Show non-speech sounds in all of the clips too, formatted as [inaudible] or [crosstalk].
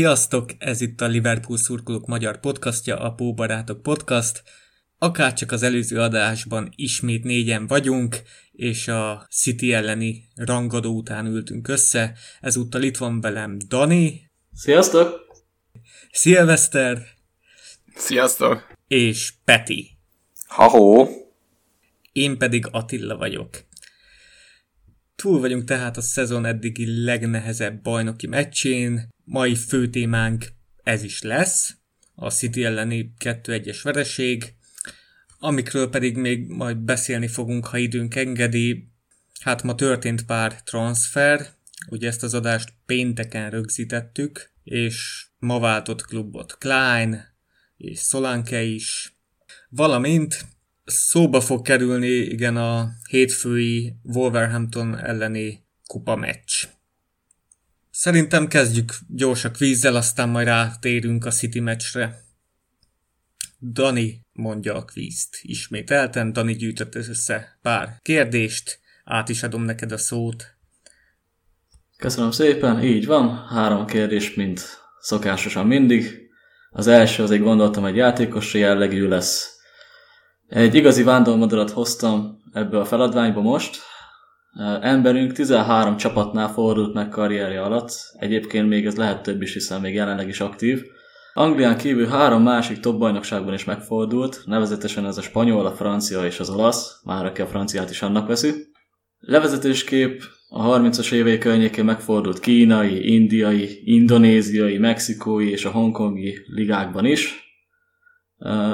Sziasztok! Ez itt a Liverpool szurkolók magyar podcastja, a Póbarátok podcast. Akárcsak az előző adásban ismét négyen vagyunk, és a City elleni rangadó után ültünk össze. Ezúttal itt van velem Dani. Sziasztok! Szilveszter. Sziasztok! És Peti. Ha-hó! Én pedig Attila vagyok. Túl vagyunk tehát a szezon eddigi legnehezebb bajnoki meccsén. Mai fő témánk ez is lesz, a City elleni 2-1-es vereség, amikről pedig még majd beszélni fogunk, ha időnk engedi. Hát ma történt pár transfer, ugye ezt az adást pénteken rögzítettük, és ma váltott klubot Klein és Solanke is, valamint szóba fog kerülni igen a hétfői Wolverhampton elleni kupa meccs. Szerintem kezdjük gyorsak vízzel, aztán majd rátérünk a City meccsre. Dani mondja a kvízt. Ismételten Dani gyűjtött össze pár kérdést, át is adom neked a szót. Köszönöm szépen, így van, három kérdés, mint szokásosan mindig. Az első, azért gondoltam, egy játékos jellegű lesz. Egy igazi vándormadarat hoztam ebbe a feladványba most. Emberünk 13 csapatnál fordult meg karrierje alatt, egyébként még ez lehet több is, hiszen még jelenleg is aktív. Anglián kívül három másik top bajnokságban is megfordult, nevezetesen ez a spanyol, a francia és az olasz, már aki a franciát is annak veszi. Levezetőskép a 30-as évei környékén megfordult kínai, indiai, indonéziai, mexikói és a hongkongi ligákban is.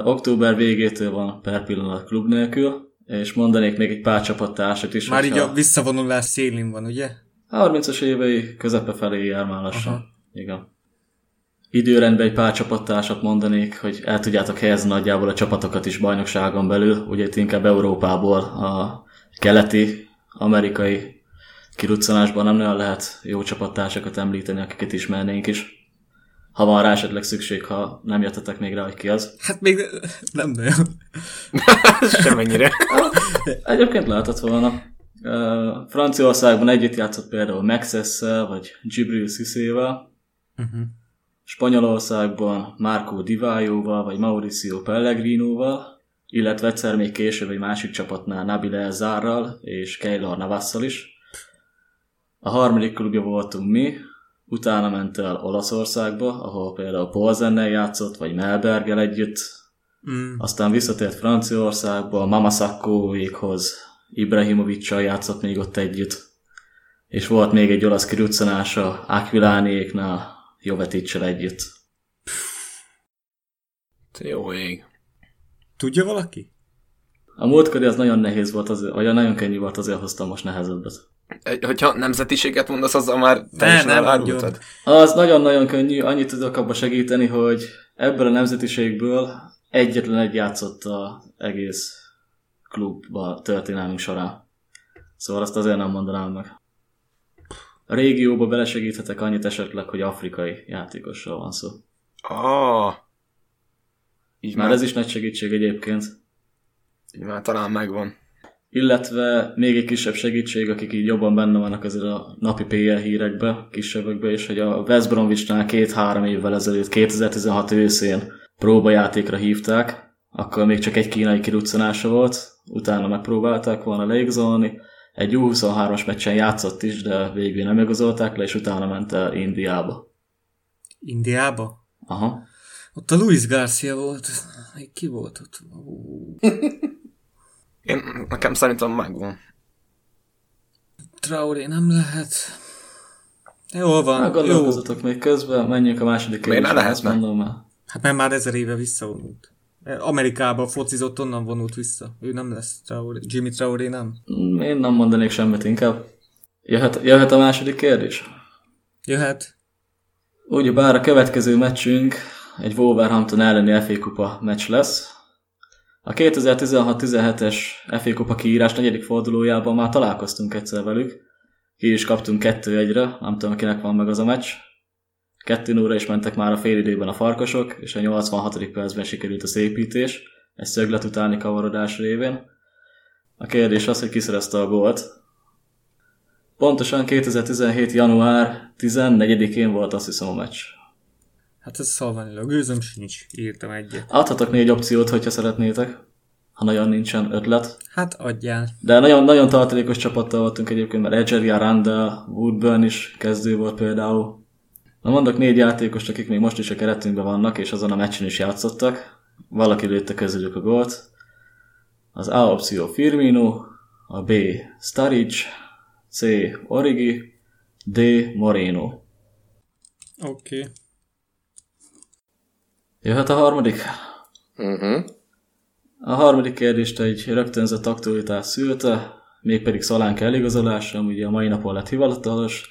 Október végétől van per pillanat klub nélkül, és mondanék még egy pár csapattársat is. Már így a visszavonulás szélén van, ugye? 30-as évei közepe felé jár már lassan. Aha. Igen. Időrendben egy pár csapattársat mondanék, hogy el tudjátok helyezni nagyjából a csapatokat is bajnokságon belül, ugye itt inkább Európából a keleti, amerikai kiruccanásban nem nagyon lehet jó csapattársakat említeni, akiket ismernénk is. Ha van rá esetleg szükség, ha nem jöttetek még rá, hogy ki az. Hát még nem nagyon. [laughs] Semennyire. Egyébként lehetett volna. Franciaországban együtt játszott például maxes vagy Gibril Sziszével. Uh-huh. Spanyolországban Marco Divajóval, vagy Mauricio Pellegrinoval, illetve egyszer még később egy másik csapatnál Nabil Zárral és Keylor Navasszal is. A harmadik klubja voltunk mi, utána ment el Olaszországba, ahol például Polzennel játszott, vagy Melbergel együtt, mm. aztán visszatért Franciaországba, Mama Sakkóékhoz, Ibrahimovicsal játszott még ott együtt, és volt még egy olasz kiruccanása Aquilánéknál, Joveticsel együtt. Jó ég. Tudja valaki? A múltkori az nagyon nehéz volt, azért, vagy nagyon könnyű volt, azért hoztam most nehezebbet. Hogyha nemzetiséget mondasz, azzal már te ne, is nem árultad. Az nagyon-nagyon könnyű, annyit tudok abba segíteni, hogy ebből a nemzetiségből egyetlen egy játszott a egész klubba történelmünk során. Szóval azt azért nem mondanám meg. A régióba belesegíthetek annyit esetleg, hogy afrikai játékosról van szó. Ah. Így már, már ez is nagy segítség egyébként. Így már talán megvan. Illetve még egy kisebb segítség, akik így jobban benne vannak azért a napi PL hírekbe, kisebbekbe, és hogy a West Bromwich-nál két-három évvel ezelőtt, 2016 őszén próbajátékra hívták, akkor még csak egy kínai kiruccanása volt, utána megpróbálták volna leigazolni, egy U23-as meccsen játszott is, de végül nem igazolták le, és utána ment el Indiába. Indiába? Aha. Ott a Luis Garcia volt. Ki volt ott? [laughs] Én, nekem szerintem megvan. Traoré nem lehet. Jól van. Meggondolkozatok még közben, menjünk a második kérdésre. Miért ne lehet mondom már. Hát mert már ezer éve visszavonult. Amerikába focizott, onnan vonult vissza. Ő nem lesz Traoré. Jimmy Traoré nem? Én nem mondanék semmit inkább. Jöhet, jöhet a második kérdés? Jöhet. Ugye bár a következő meccsünk egy Wolverhampton elleni FA Kupa meccs lesz. A 2016-17-es FA Kupa kiírás negyedik fordulójában már találkoztunk egyszer velük. Ki is kaptunk kettő egyre, nem tudom, kinek van meg az a meccs. Kettő óra is mentek már a fél időben a farkasok, és a 86. percben sikerült a szépítés, egy szöglet utáni kavarodás révén. A kérdés az, hogy ki szerezte a gólt. Pontosan 2017. január 14-én volt azt hiszem a meccs. Hát ez szalvanilag gőzöm sincs, írtam egyet. Adhatok négy opciót, hogyha szeretnétek, ha nagyon nincsen ötlet. Hát adjál. De nagyon, nagyon tartalékos csapattal voltunk egyébként, mert Egeria, Randa, Woodburn is kezdő volt például. Na mondok négy játékost, akik még most is a keretünkben vannak, és azon a meccsen is játszottak. Valaki lőtte közülük a gólt. Az A opció Firmino, a B Staric, C Origi, D Moreno. Oké. Okay. Jöhet a harmadik? Uh-huh. A harmadik kérdést egy rögtönzött aktualitás szülte, mégpedig Szalánk eligazolása, ugye a mai napon lett hivatalos.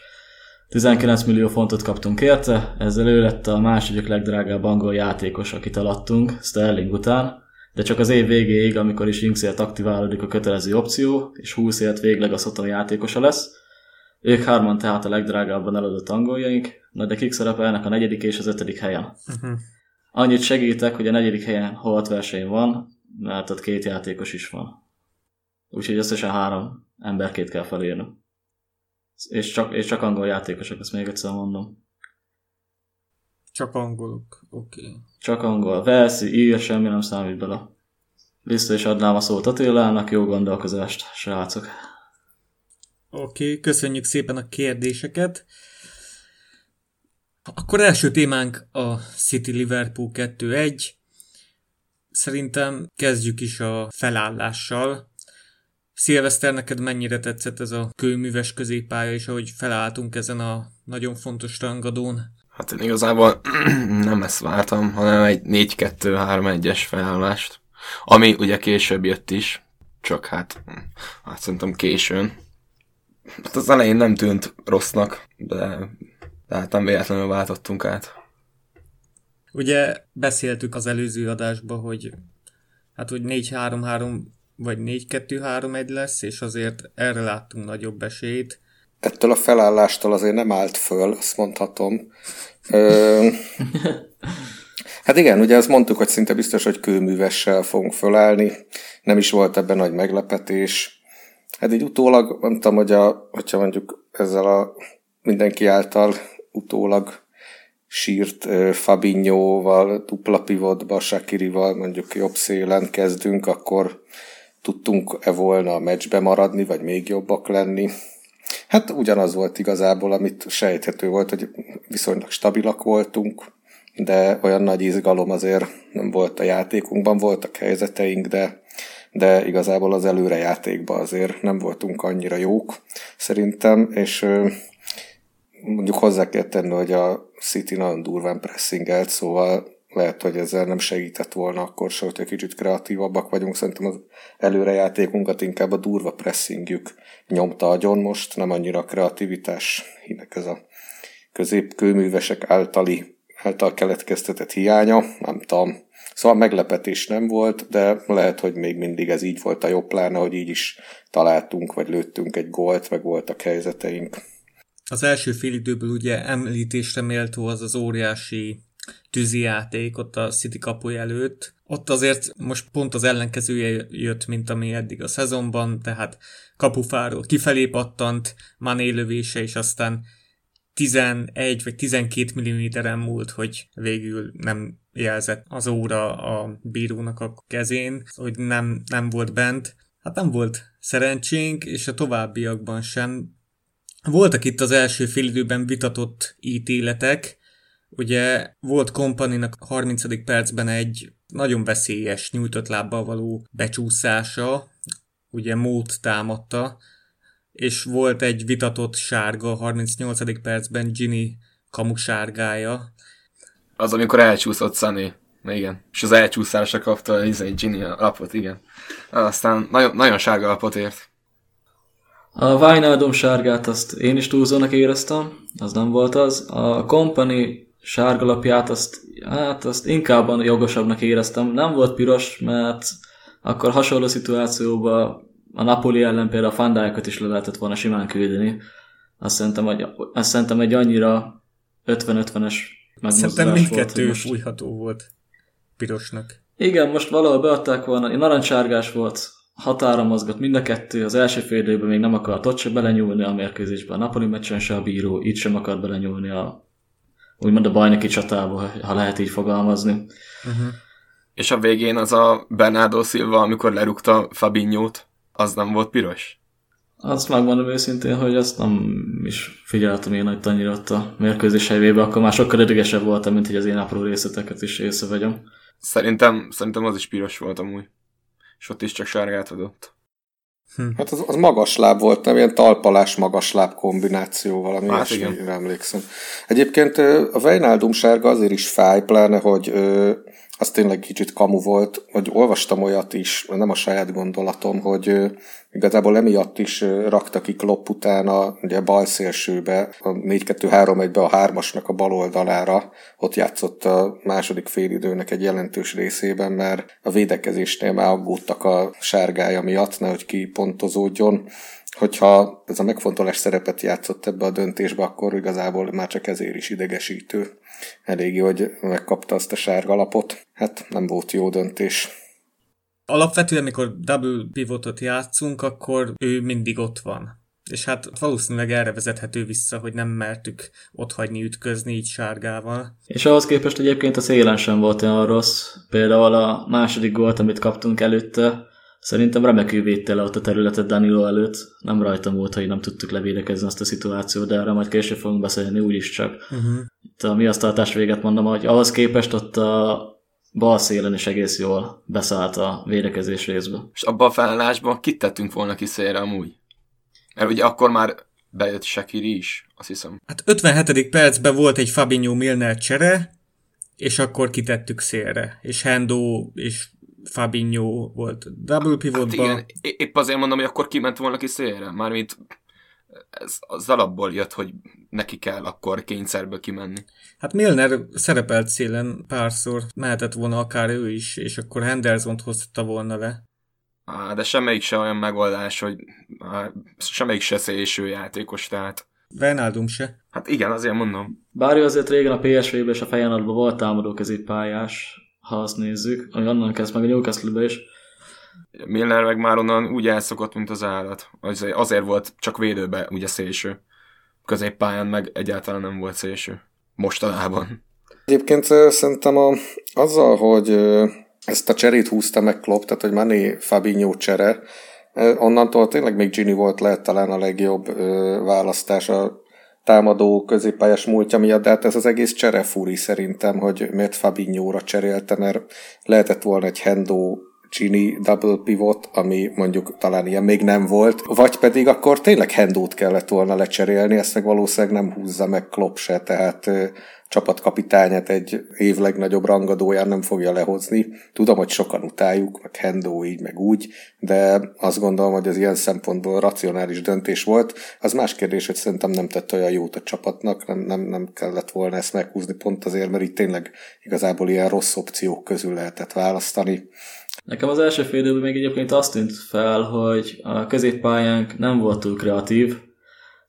19 millió fontot kaptunk érte, ezzel ő lett a második legdrágább angol játékos, akit alattunk, Sterling után, de csak az év végéig, amikor is Inksért aktiválódik a kötelező opció, és 20 ért végleg a Soton játékosa lesz. Ők hárman tehát a legdrágábban eladott angoljaink, na de kik szerepelnek a negyedik és az ötödik helyen. Uh-huh. Annyit segítek, hogy a negyedik helyen holt verseny van, mert ott két játékos is van. Úgyhogy összesen három emberkét kell felírni. És csak, és csak angol játékosok, ezt még egyszer mondom. Csak angolok, oké. Okay. Csak angol. Velszi, ír, semmi nem számít bele. Vissza is adnám a szót Attilának, jó gondolkozást, srácok. Oké, okay, köszönjük szépen a kérdéseket. Akkor első témánk a City Liverpool 2-1. Szerintem kezdjük is a felállással. Szilveszter, neked mennyire tetszett ez a kőműves középpálya, és ahogy felálltunk ezen a nagyon fontos rangadón? Hát én igazából [clears throat] nem ezt vártam, hanem egy 4-2-3-1-es felállást, ami ugye később jött is, csak hát, hát szerintem későn. Hát az elején nem tűnt rossznak, de, de hát nem véletlenül váltottunk át. Ugye beszéltük az előző adásban, hogy hát hogy 4-3-3 vagy 4-2-3-1 lesz, és azért erre láttunk nagyobb esélyt. Ettől a felállástól azért nem állt föl, azt mondhatom. Ö, [laughs] hát igen, ugye azt mondtuk, hogy szinte biztos, hogy kőművessel fogunk fölállni. Nem is volt ebben nagy meglepetés. Hát így utólag, nem tudom, hogy a, hogyha mondjuk ezzel a mindenki által utólag sírt Fabinhoval, dupla pivotba, Shakirival mondjuk jobb szélen kezdünk, akkor tudtunk-e volna a meccsbe maradni, vagy még jobbak lenni. Hát ugyanaz volt igazából, amit sejthető volt, hogy viszonylag stabilak voltunk, de olyan nagy izgalom azért nem volt a játékunkban, voltak helyzeteink, de, de igazából az előrejátékban azért nem voltunk annyira jók szerintem, és mondjuk hozzá kell tenni, hogy a City nagyon durván pressingelt, szóval lehet, hogy ezzel nem segített volna akkor se, hogyha kicsit kreatívabbak vagyunk. Szerintem az előrejátékunkat inkább a durva pressingjük nyomta agyon most, nem annyira a kreativitás, hinek ez a középkőművesek általi, által keletkeztetett hiánya, nem tudom. Szóval meglepetés nem volt, de lehet, hogy még mindig ez így volt a jobb pláne, hogy így is találtunk, vagy lőttünk egy gólt, meg voltak helyzeteink. Az első fél időből ugye említésre méltó az az óriási tűzijáték ott a City kapuja előtt. Ott azért most pont az ellenkezője jött, mint ami eddig a szezonban, tehát kapufáról kifelé pattant, Mané lövése, és aztán 11 vagy 12 mm-en múlt, hogy végül nem jelzett az óra a bírónak a kezén, hogy nem, nem volt bent. Hát nem volt szerencsénk, és a továbbiakban sem. Voltak itt az első félidőben vitatott ítéletek, Ugye volt kompaninak a 30. percben egy nagyon veszélyes nyújtott lábbal való becsúszása, ugye mód támadta, és volt egy vitatott sárga a 38. percben Ginny kamusárgája. Az, amikor elcsúszott Sunny. Igen. És az elcsúszásra kapta izé, Ginny lapot, igen. Aztán nagyon, nagyon sárga lapot ért. A Wijnaldum sárgát azt én is túlzónak éreztem, az nem volt az. A Company sárgalapját azt, hát azt inkább jogosabbnak éreztem. Nem volt piros, mert akkor hasonló szituációban a Napoli ellen például a Fandályokot is le lehetett volna simán küldeni. Azt szerintem, hogy, azt szerintem egy annyira 50-50-es Szerintem mindkettő most... fújható volt pirosnak. Igen, most valahol beadták volna, narancsárgás volt, határa mozgott mind a kettő, az első fél időben még nem akart ott se belenyúlni a mérkőzésbe, a Napoli meccsen se a bíró, itt sem akart belenyúlni a úgymond a bajnoki csatába, ha lehet így fogalmazni. Uh-huh. És a végén az a Bernardo Silva, amikor lerúgta Fabinho-t, az nem volt piros? Azt megmondom őszintén, hogy azt nem is figyeltem én nagy annyira ott a mérkőzés helyébe, akkor már sokkal idegesebb voltam, mint hogy az én apró részleteket is észrevegyem. Szerintem, szerintem az is piros volt amúgy. És ott is csak sárgát adott. Hm. Hát az, az magasláb volt, nem ilyen talpalás magasláb kombináció, valami hát ilyesmire emlékszem. Egyébként a Vejnáldum sárga azért is fáj, pláne, hogy az tényleg kicsit kamu volt, hogy olvastam olyat is, nem a saját gondolatom, hogy igazából emiatt is rakta ki Klopp utána ugye bal szélsőbe, a 4-2-3-1-be a hármasnak a bal oldalára, ott játszott a második félidőnek egy jelentős részében, mert a védekezésnél már aggódtak a sárgája miatt, nehogy kipontozódjon, hogyha ez a megfontolás szerepet játszott ebbe a döntésbe, akkor igazából már csak ezért is idegesítő. Elég hogy megkapta azt a sárga lapot. Hát nem volt jó döntés. Alapvetően, amikor double pivotot játszunk, akkor ő mindig ott van. És hát valószínűleg erre vezethető vissza, hogy nem mertük hagyni ütközni így sárgával. És ahhoz képest egyébként a szélen sem volt olyan rossz. Például a második gólt, amit kaptunk előtte, Szerintem remekül védte le ott a területet Danilo előtt. Nem rajtam volt, hogy nem tudtuk levédekezni azt a szituációt, de erre majd később fogunk beszélni úgyis csak. Uh-huh. Itt a mi asztaltás véget mondom, hogy ahhoz képest ott a bal szélen is egész jól beszállt a védekezés részbe. És abban a felállásban kit tettünk volna ki szélre amúgy? Mert ugye akkor már bejött Shakiri is, azt hiszem. Hát 57. percben volt egy Fabinho Milner csere, és akkor kitettük szélre. És Hendo és Fabinho volt double pivotban. Hát igen, épp azért mondom, hogy akkor kiment volna ki szélre, mármint ez az alapból jött, hogy neki kell akkor kényszerből kimenni. Hát Milner szerepelt szélen párszor, mehetett volna akár ő is, és akkor Henderson-t hozta volna le. Á, de semmelyik se olyan megoldás, hogy á, semmelyik se szélső játékos, tehát... Wijnaldum se. Hát igen, azért mondom. Bár azért régen a PSV-ben és a Feyenoordban volt támadó középpályás, ha azt nézzük, ami onnan kezd meg a newcastle is. Milner meg már onnan úgy elszokott, mint az állat. Azért volt csak védőbe ugye szélső. Középpályán meg egyáltalán nem volt szélső. Mostanában. Egyébként szerintem a, azzal, hogy ezt a cserét húzta meg Klopp, tehát hogy Mané Fabinho csere, onnantól tényleg még Gini volt lehet talán a legjobb választás a támadó középpályás múltja miatt, de hát ez az egész cserefúri szerintem, hogy miért Fabinho-ra cserélte, mert lehetett volna egy Hendo Gini double pivot, ami mondjuk talán ilyen még nem volt, vagy pedig akkor tényleg Hendót kellett volna lecserélni, ezt meg valószínűleg nem húzza meg Klopp se, tehát csapatkapitányát egy év legnagyobb rangadóján nem fogja lehozni. Tudom, hogy sokan utáljuk, meg Hendo így, meg úgy, de azt gondolom, hogy az ilyen szempontból racionális döntés volt. Az más kérdés, hogy szerintem nem tett olyan jót a csapatnak, nem, nem, nem kellett volna ezt meghúzni pont azért, mert itt tényleg igazából ilyen rossz opciók közül lehetett választani. Nekem az első fél időben még egyébként azt tűnt fel, hogy a középpályánk nem volt túl kreatív,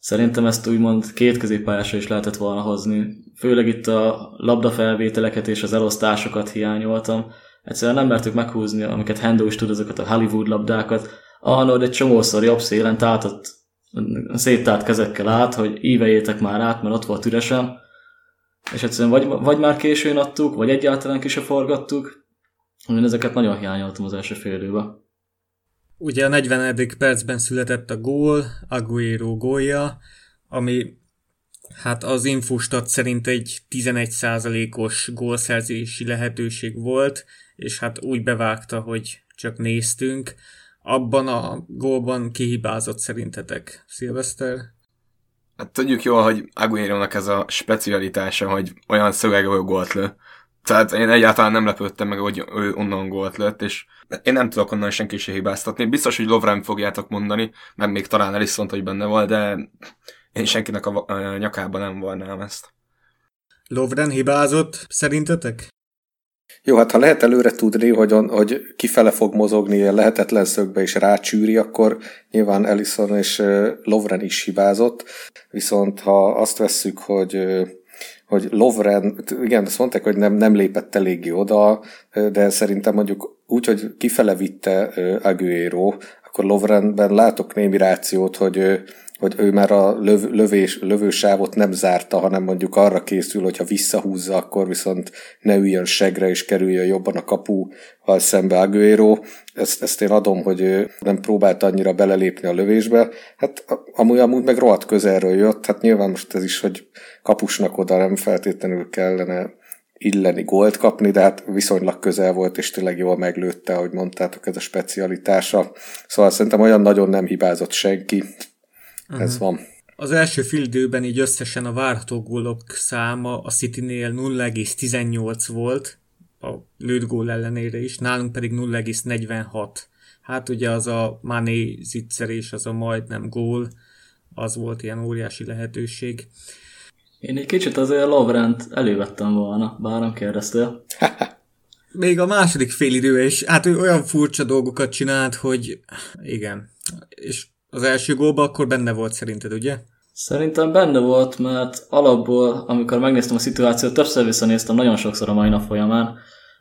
Szerintem ezt úgymond két középpályásra is lehetett volna hozni. Főleg itt a labdafelvételeket és az elosztásokat hiányoltam. Egyszerűen nem mertük meghúzni, amiket Hendo is tud, azokat a Hollywood labdákat. Arnold egy csomószor jobb szélen tátott, széttárt kezekkel át, hogy íveljétek már át, mert ott volt üresen. És egyszerűen vagy, vagy már későn adtuk, vagy egyáltalán ki se forgattuk. Én ezeket nagyon hiányoltam az első fél időben. Ugye a 40. percben született a gól, Aguero gólja, ami hát az Infostat szerint egy 11%-os gólszerzési lehetőség volt, és hát úgy bevágta, hogy csak néztünk. Abban a gólban kihibázott szerintetek, Szilveszter? Hát tudjuk jól, hogy Aguero-nak ez a specialitása, hogy olyan szövegből gólt lő. Tehát én egyáltalán nem lepődtem meg, hogy ő onnan gólt lett, és én nem tudok onnan senki se hibáztatni. Biztos, hogy Lovren fogjátok mondani, mert még talán el is mondta, hogy benne volt, de én senkinek a, a nyakában nem volnám ezt. Lovren hibázott, szerintetek? Jó, hát ha lehet előre tudni, hogy, on, hogy kifele fog mozogni a lehetetlen szögbe és rácsűri, akkor nyilván Ellison és Lovren is hibázott. Viszont ha azt vesszük, hogy hogy Lovren, igen, azt mondták, hogy nem, nem lépett eléggé oda, de szerintem mondjuk úgy, hogy kifele vitte Aguero, akkor Lovrenben látok némi rációt, hogy hogy ő már a löv, lövés, lövősávot nem zárta, hanem mondjuk arra készül, hogyha visszahúzza, akkor viszont ne üljön segre és kerüljön jobban a kapuval szembe Aguero. Ezt, ezt én adom, hogy ő nem próbált annyira belelépni a lövésbe. Hát amúgy, amúgy meg rohadt közelről jött, hát nyilván most ez is, hogy kapusnak oda nem feltétlenül kellene illeni gólt kapni, de hát viszonylag közel volt, és tényleg jól meglőtte, ahogy mondtátok, ez a specialitása. Szóval szerintem olyan nagyon nem hibázott senki. Uh-huh. Ez van. Az első fildőben így összesen a várható gólok száma a City-nél 0,18 volt, a lőtt gól ellenére is, nálunk pedig 0,46. Hát ugye az a Mané zicserés, az a majdnem gól, az volt ilyen óriási lehetőség. Én egy kicsit azért Lovrent elővettem volna, bár nem kérdeztél. [laughs] Még a második félidő is, hát ő olyan furcsa dolgokat csinált, hogy igen. És az első gólban akkor benne volt szerinted, ugye? Szerintem benne volt, mert alapból, amikor megnéztem a szituációt, többször visszanéztem nagyon sokszor a mai nap folyamán,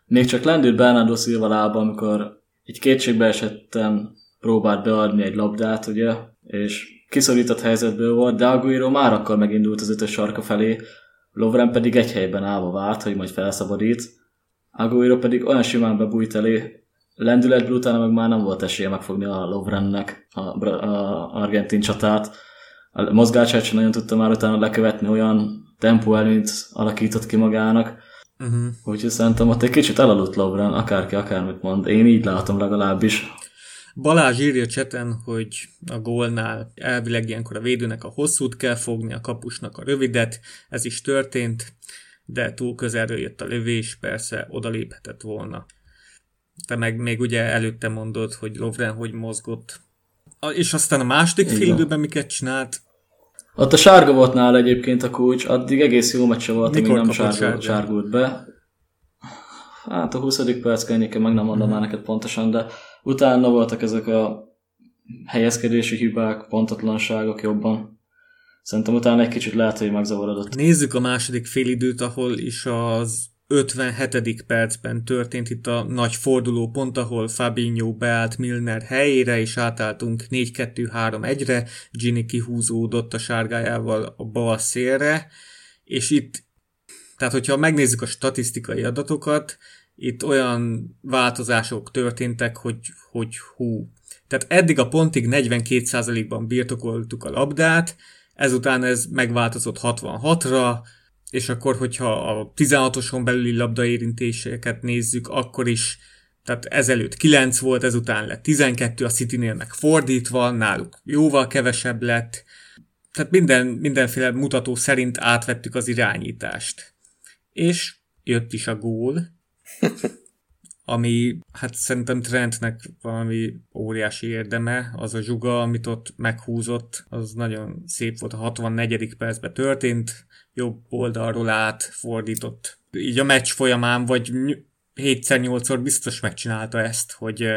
még csak lendült Bernardo Silva lába, amikor egy kétségbe esettem próbált beadni egy labdát, ugye, és kiszorított helyzetből volt, de Aguero már akkor megindult az ötös sarka felé, Lovren pedig egy helyben állva várt, hogy majd felszabadít. Aguero pedig olyan simán bebújt elé, lendületből utána meg már nem volt esélye megfogni a Lovrennek a, a argentin csatát. A mozgását sem nagyon tudta már utána lekövetni, olyan tempó előnyt alakított ki magának. Uh-huh. Úgyhogy szerintem ott egy kicsit elaludt Lovren, akárki akármit mond. Én így látom legalábbis. Balázs írja cseten, hogy a gólnál elvileg ilyenkor a védőnek a hosszút kell fogni, a kapusnak a rövidet, ez is történt, de túl közelről jött a lövés, persze odaléphetett volna. Te meg még ugye előtte mondod, hogy Lovren hogy mozgott. A, és aztán a második fél időben miket csinált? Ott a sárga volt nála egyébként a kulcs, addig egész jó meccse volt, amíg nem sárgult, sárgult be. Hát a 20. perc környéken meg nem mondom mm. már neked pontosan, de Utána voltak ezek a helyezkedési hibák, pontatlanságok jobban. Szerintem utána egy kicsit lehet, hogy megzavarodott. Nézzük a második félidőt, ahol is az 57. percben történt itt a nagy forduló pont, ahol Fabinho beállt Milner helyére, és átálltunk 4-2-3-1-re, Gini kihúzódott a sárgájával a bal szélre, és itt, tehát hogyha megnézzük a statisztikai adatokat, itt olyan változások történtek, hogy, hogy hú. Tehát eddig a pontig 42%-ban birtokoltuk a labdát, ezután ez megváltozott 66-ra, és akkor, hogyha a 16-oson belüli labdaérintéseket nézzük, akkor is, tehát ezelőtt 9 volt, ezután lett 12, a City-nél meg fordítva, náluk jóval kevesebb lett, tehát minden, mindenféle mutató szerint átvettük az irányítást. És jött is a gól, [laughs] ami hát szerintem Trentnek valami óriási érdeme, az a zsuga, amit ott meghúzott, az nagyon szép volt, a 64. percben történt, jobb oldalról át fordított. Így a meccs folyamán, vagy 7-8-szor biztos megcsinálta ezt, hogy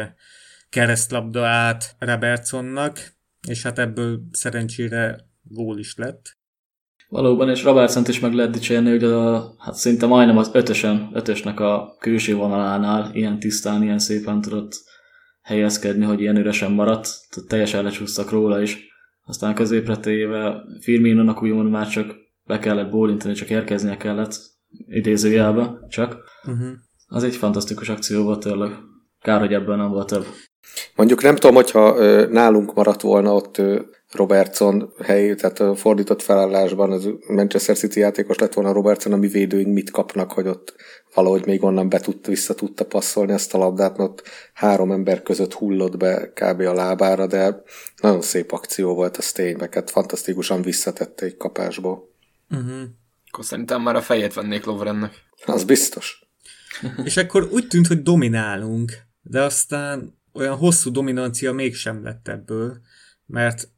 keresztlabda át Robertsonnak, és hát ebből szerencsére gól is lett. Valóban, és robertson is meg lehet dicsérni, hogy a, hát szinte majdnem az ötösen, ötösnek a külső vonalánál ilyen tisztán, ilyen szépen tudott helyezkedni, hogy ilyen üresen maradt, tehát teljesen lecsúsztak róla is. Aztán középre téve Firmino-nak úgymond már csak be kellett bólintani, csak érkeznie kellett, idézőjelbe csak. Uh-huh. Az egy fantasztikus akció volt tényleg. Kár, hogy ebben nem volt több. Mondjuk nem tudom, hogyha nálunk maradt volna ott Robertson hely, tehát fordított felállásban az Manchester City játékos lett volna Robertson, ami védőink mit kapnak, hogy ott valahogy még onnan be tudta, vissza tudta passzolni ezt a labdát, mert ott három ember között hullott be kb. a lábára, de nagyon szép akció volt a tényleg, hát fantasztikusan visszatette egy kapásból. Uh-huh. Akkor szerintem már a fejét vennék Lovrennek. Az biztos. És akkor úgy tűnt, hogy dominálunk, de aztán olyan hosszú dominancia mégsem lett ebből, mert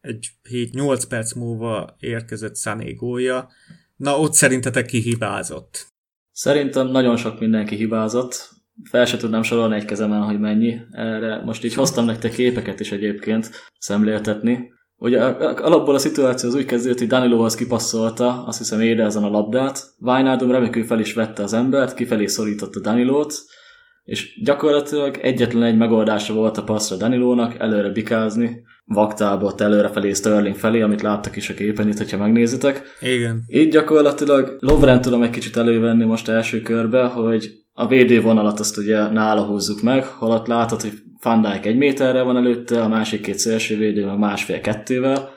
egy 7-8 perc múlva érkezett Sané gólja. Na, ott szerintetek ki hibázott? Szerintem nagyon sok mindenki hibázott. Fel se tudnám sorolni egy kezemen, hogy mennyi. Erre most így hoztam nektek képeket is egyébként szemléltetni. Ugye alapból a szituáció az úgy kezdődött, hogy Danilohoz kipasszolta, azt hiszem ezen a labdát. Wijnaldum remekül fel is vette az embert, kifelé szorította Danilót, és gyakorlatilag egyetlen egy megoldása volt a passzra Danilónak, előre bikázni, vaktába előre felé Sterling felé, amit láttak is a képen itt, hogyha megnézitek. Igen. Így gyakorlatilag Lovren tudom egy kicsit elővenni most első körbe, hogy a VD vonalat azt ugye nála húzzuk meg, holott látod, hogy Van Dijk egy méterre van előtte, a másik két szélső védő meg másfél-kettővel,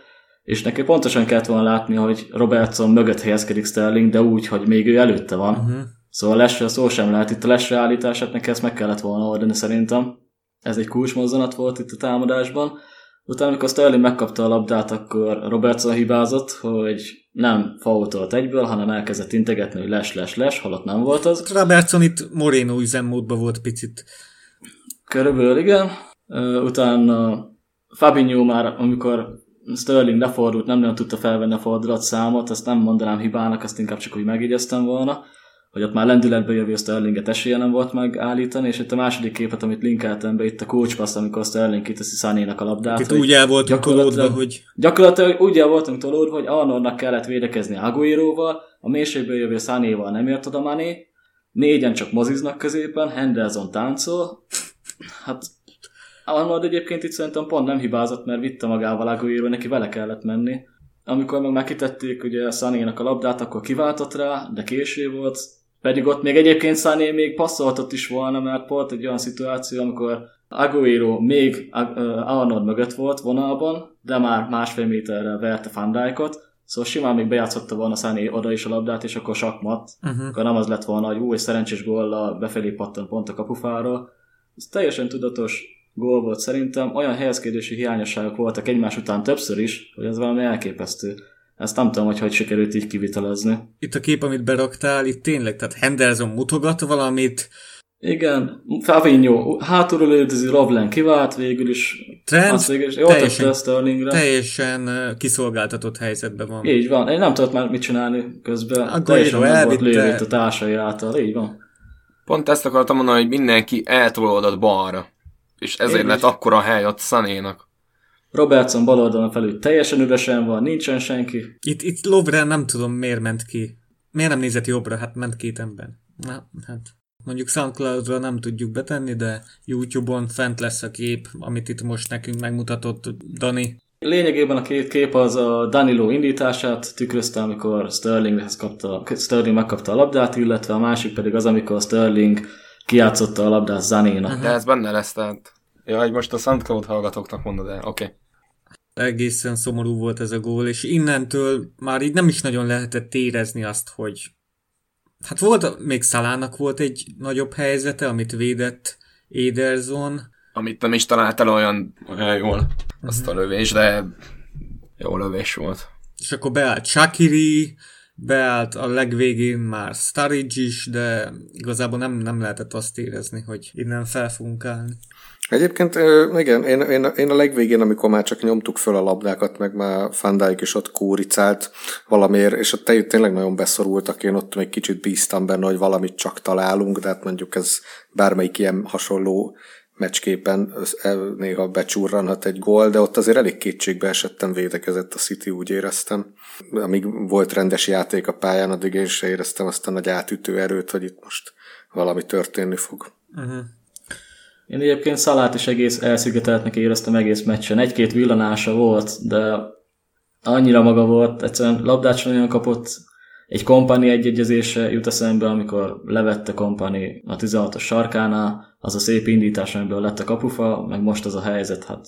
és neki pontosan kellett volna látni, hogy Robertson mögött helyezkedik Sterling, de úgy, hogy még ő előtte van. Uh-huh. Szóval lesre szó sem lehet. Itt a lesre állítását neki ezt meg kellett volna oldani szerintem. Ez egy kulcsmozzanat volt itt a támadásban. Utána, amikor Sterling megkapta a labdát, akkor Robertson hibázott, hogy nem fautolt egyből, hanem elkezdett integetni, hogy les, les, les, holott nem volt az. Robertson itt Moreno üzemmódban volt picit. Körülbelül igen. Utána Fabinho már, amikor Sterling lefordult, nem nagyon tudta felvenni a fordulat számot, ezt nem mondanám hibának, azt inkább csak úgy megjegyeztem volna hogy ott már lendületbe jövő Sterlinget esélye nem volt megállítani, és itt a második képet, amit linkeltem be, itt a coach amikor Sterling kiteszi Sanénak a labdát. Itt úgy el voltunk tolódva, hogy... Gyakorlatilag úgy el voltunk tolódva, hogy Arnoldnak kellett védekezni Aguiroval, a mélységből jövő Sanéval nem ért oda Mané, négyen csak moziznak középen, Henderson táncol. Hát Arnold egyébként itt szerintem pont nem hibázott, mert vitte magával Aguero, neki vele kellett menni. Amikor meg megkitették ugye Sanénak a labdát, akkor kiváltott rá, de késő volt, pedig ott még egyébként Sané még passzoltott is volna, mert volt egy olyan szituáció, amikor Aguero még Arnold mögött volt vonalban, de már másfél méterre verte Van Dijkot, szóval simán még bejátszotta volna Sané oda is a labdát, és akkor sakmat, uh-huh. akkor nem az lett volna, hogy új szerencsés góllal befelé pattant pont a kapufáról. Ez teljesen tudatos gól volt szerintem, olyan helyezkedési hiányosságok voltak egymás után többször is, hogy ez valami elképesztő. Ezt nem tudom, hogy hogy sikerült így kivitelezni. Itt a kép, amit beraktál, itt tényleg, tehát Henderson mutogat valamit. Igen, Fabinho hátulról lődözi, Rovlen kivált végül is. Trent végül is, teljesen, Sterlingre. teljesen kiszolgáltatott helyzetben van. Így van, én nem tudott már mit csinálni közben. A teljesen nem volt lőtt a társai által, így van. Pont ezt akartam mondani, hogy mindenki eltolódott balra. És ezért Én lett is. akkora hely ott Szanénak. Robertson bal oldalon felül teljesen üresen van, nincsen senki. Itt, itt Lovren nem tudom miért ment ki. Miért nem nézett jobbra? Hát ment két ember. Na, hát mondjuk Soundcloud-ra nem tudjuk betenni, de YouTube-on fent lesz a kép, amit itt most nekünk megmutatott Dani. Lényegében a két kép az a Danilo indítását tükrözte, amikor Sterlinghez kapta, Sterling megkapta a labdát, illetve a másik pedig az, amikor Sterling kiátszotta a labdát Zanénak. De ez benne lesz, tehát... Ja, hogy most a SoundCloud hallgatóknak mondod el, oké. Okay egészen szomorú volt ez a gól, és innentől már így nem is nagyon lehetett érezni azt, hogy hát volt, még Szalának volt egy nagyobb helyzete, amit védett Ederson. Amit nem is talált el olyan, olyan jól azt a mhm. lövés, de jó lövés volt. És akkor beállt Shakiri, beállt a legvégén már Sturridge is, de igazából nem, nem lehetett azt érezni, hogy innen fel fogunk állni. Egyébként igen, én, én, én a legvégén, amikor már csak nyomtuk föl a labdákat, meg már Fandáik is ott kóricált valamiért, és ott tényleg nagyon beszorultak, én ott még kicsit bíztam benne, hogy valamit csak találunk, de hát mondjuk ez bármelyik ilyen hasonló meccsképen néha becsúrranhat egy gól, de ott azért elég kétségbe esettem védekezett a City, úgy éreztem. Amíg volt rendes játék a pályán, addig én se éreztem azt a nagy átütő erőt, hogy itt most valami történni fog. Uh-huh. Én egyébként Szalát is egész elszigeteltnek éreztem egész meccsen. Egy-két villanása volt, de annyira maga volt, egyszerűen labdát olyan kapott. Egy kompani egyegyezése jut eszembe, amikor levette kompani a 16-os sarkánál, az a szép indítás, amiből lett a kapufa, meg most az a helyzet, hát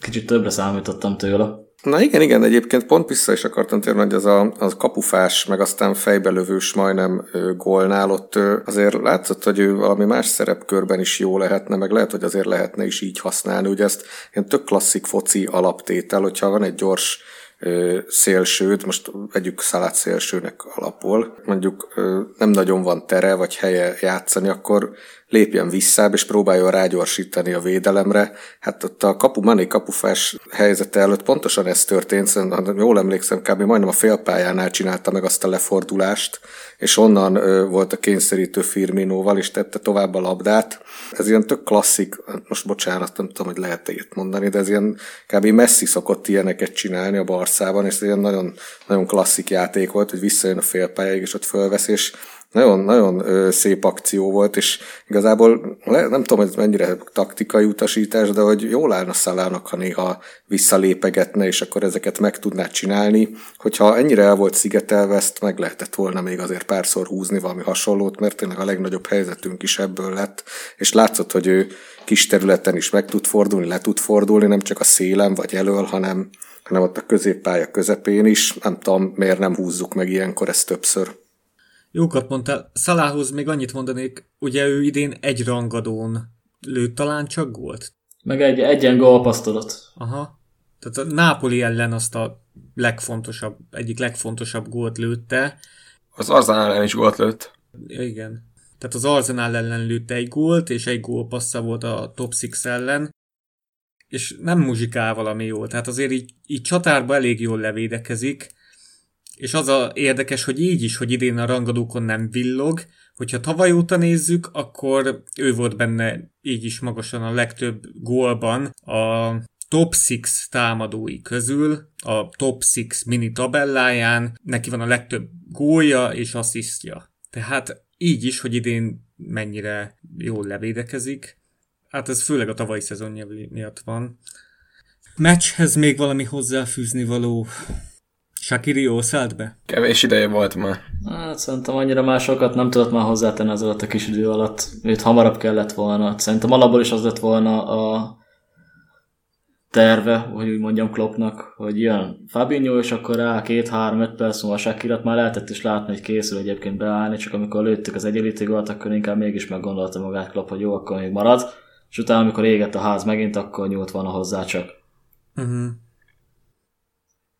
kicsit többre számítottam tőle. Na igen, igen, egyébként pont vissza is akartam térni, hogy az a, az kapufás, meg aztán fejbelövős majdnem gólnál ott azért látszott, hogy ő valami más szerepkörben is jó lehetne, meg lehet, hogy azért lehetne is így használni. Ugye ezt ilyen tök klasszik foci alaptétel, hogyha van egy gyors szélsőd, most vegyük szalát szélsőnek alapul, mondjuk nem nagyon van tere vagy helye játszani, akkor lépjen vissza, és próbáljon rágyorsítani a védelemre. Hát ott a kapu Mané kapufás helyzete előtt pontosan ez történt, szerintem jól emlékszem, kb. majdnem a félpályánál csinálta meg azt a lefordulást, és onnan volt a kényszerítő Firminóval, és tette tovább a labdát. Ez ilyen tök klasszik, most bocsánat, nem tudom, hogy lehet ilyet mondani, de ez ilyen kb. messzi szokott ilyeneket csinálni a Barszában, és ez ilyen nagyon, nagyon klasszik játék volt, hogy visszajön a félpályáig, és ott fölvesz, és nagyon, nagyon szép akció volt, és igazából nem tudom, hogy mennyire taktikai utasítás, de hogy jól állna Szalának, ha néha visszalépegetne, és akkor ezeket meg tudná csinálni. Hogyha ennyire el volt szigetelve, ezt meg lehetett volna még azért párszor húzni valami hasonlót, mert tényleg a legnagyobb helyzetünk is ebből lett, és látszott, hogy ő kis területen is meg tud fordulni, le tud fordulni, nem csak a szélem vagy elől, hanem, hanem ott a középpálya közepén is. Nem tudom, miért nem húzzuk meg ilyenkor ezt többször. Jókat mondtál. Szalához még annyit mondanék, ugye ő idén egy rangadón lőtt talán csak gólt? Meg egy egyen gólpasztolat. Aha. Tehát a Nápoli ellen azt a legfontosabb, egyik legfontosabb gólt lőtte. Az Arzenál ellen is gólt lőtt. Igen. Tehát az Arsenal ellen lőtte egy gólt, és egy gólpassza volt a top 6 ellen, és nem muzsikál valami jól. Tehát azért így, így csatárba elég jól levédekezik, és az a érdekes, hogy így is, hogy idén a rangadókon nem villog, hogyha tavaly óta nézzük, akkor ő volt benne így is magasan a legtöbb gólban a top 6 támadói közül, a top 6 mini tabelláján, neki van a legtöbb gólja és asszisztja. Tehát így is, hogy idén mennyire jól levédekezik. Hát ez főleg a tavalyi szezonja miatt van. Meccshez még valami hozzáfűzni való. Shakiri jól szállt be? Kevés ideje volt már. Hát szerintem annyira másokat nem tudott már hozzátenni az alatt a kis idő alatt. Őt hamarabb kellett volna. Szerintem alapból is az lett volna a terve, hogy úgy mondjam Kloppnak, hogy jön Fabinho, és akkor rá két-három-öt perc múlva Shakirat már lehetett is látni, hogy készül egyébként beállni, csak amikor lőttük az egyenlíti gólt, akkor inkább mégis meggondolta magát Klopp, hogy jó, akkor még marad, és utána, amikor égett a ház megint, akkor nyúlt volna hozzá csak. Uh-huh.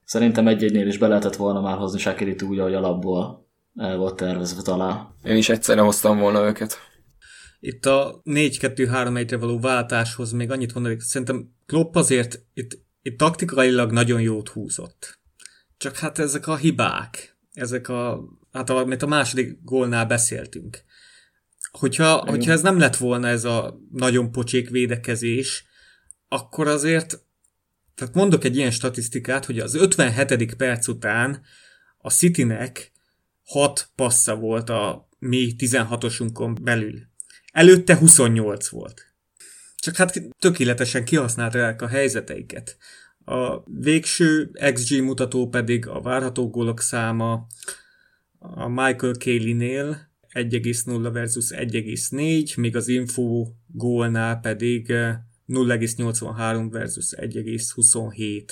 Szerintem egy-egynél is be lehetett volna már hozni Shakirit úgy, ahogy alapból el volt tervezve talán. Én is egyszerre hoztam volna őket. Itt a 4-2-3-1-re való váltáshoz még annyit mondanék, szerintem Klopp azért itt, itt taktikailag nagyon jót húzott. Csak hát ezek a hibák, ezek a, hát amit a második gólnál beszéltünk. Hogyha, hogyha ez nem lett volna ez a nagyon pocsék védekezés, akkor azért, tehát mondok egy ilyen statisztikát, hogy az 57. perc után a Citynek 6 passza volt a mi 16-osunkon belül. Előtte 28 volt. Csak hát tökéletesen kihasználták a helyzeteiket. A végső XG mutató pedig a várható gólok száma a Michael Cayley-nél 1,0 versus 1,4, míg az info gólnál pedig 0,83 versus 1,27.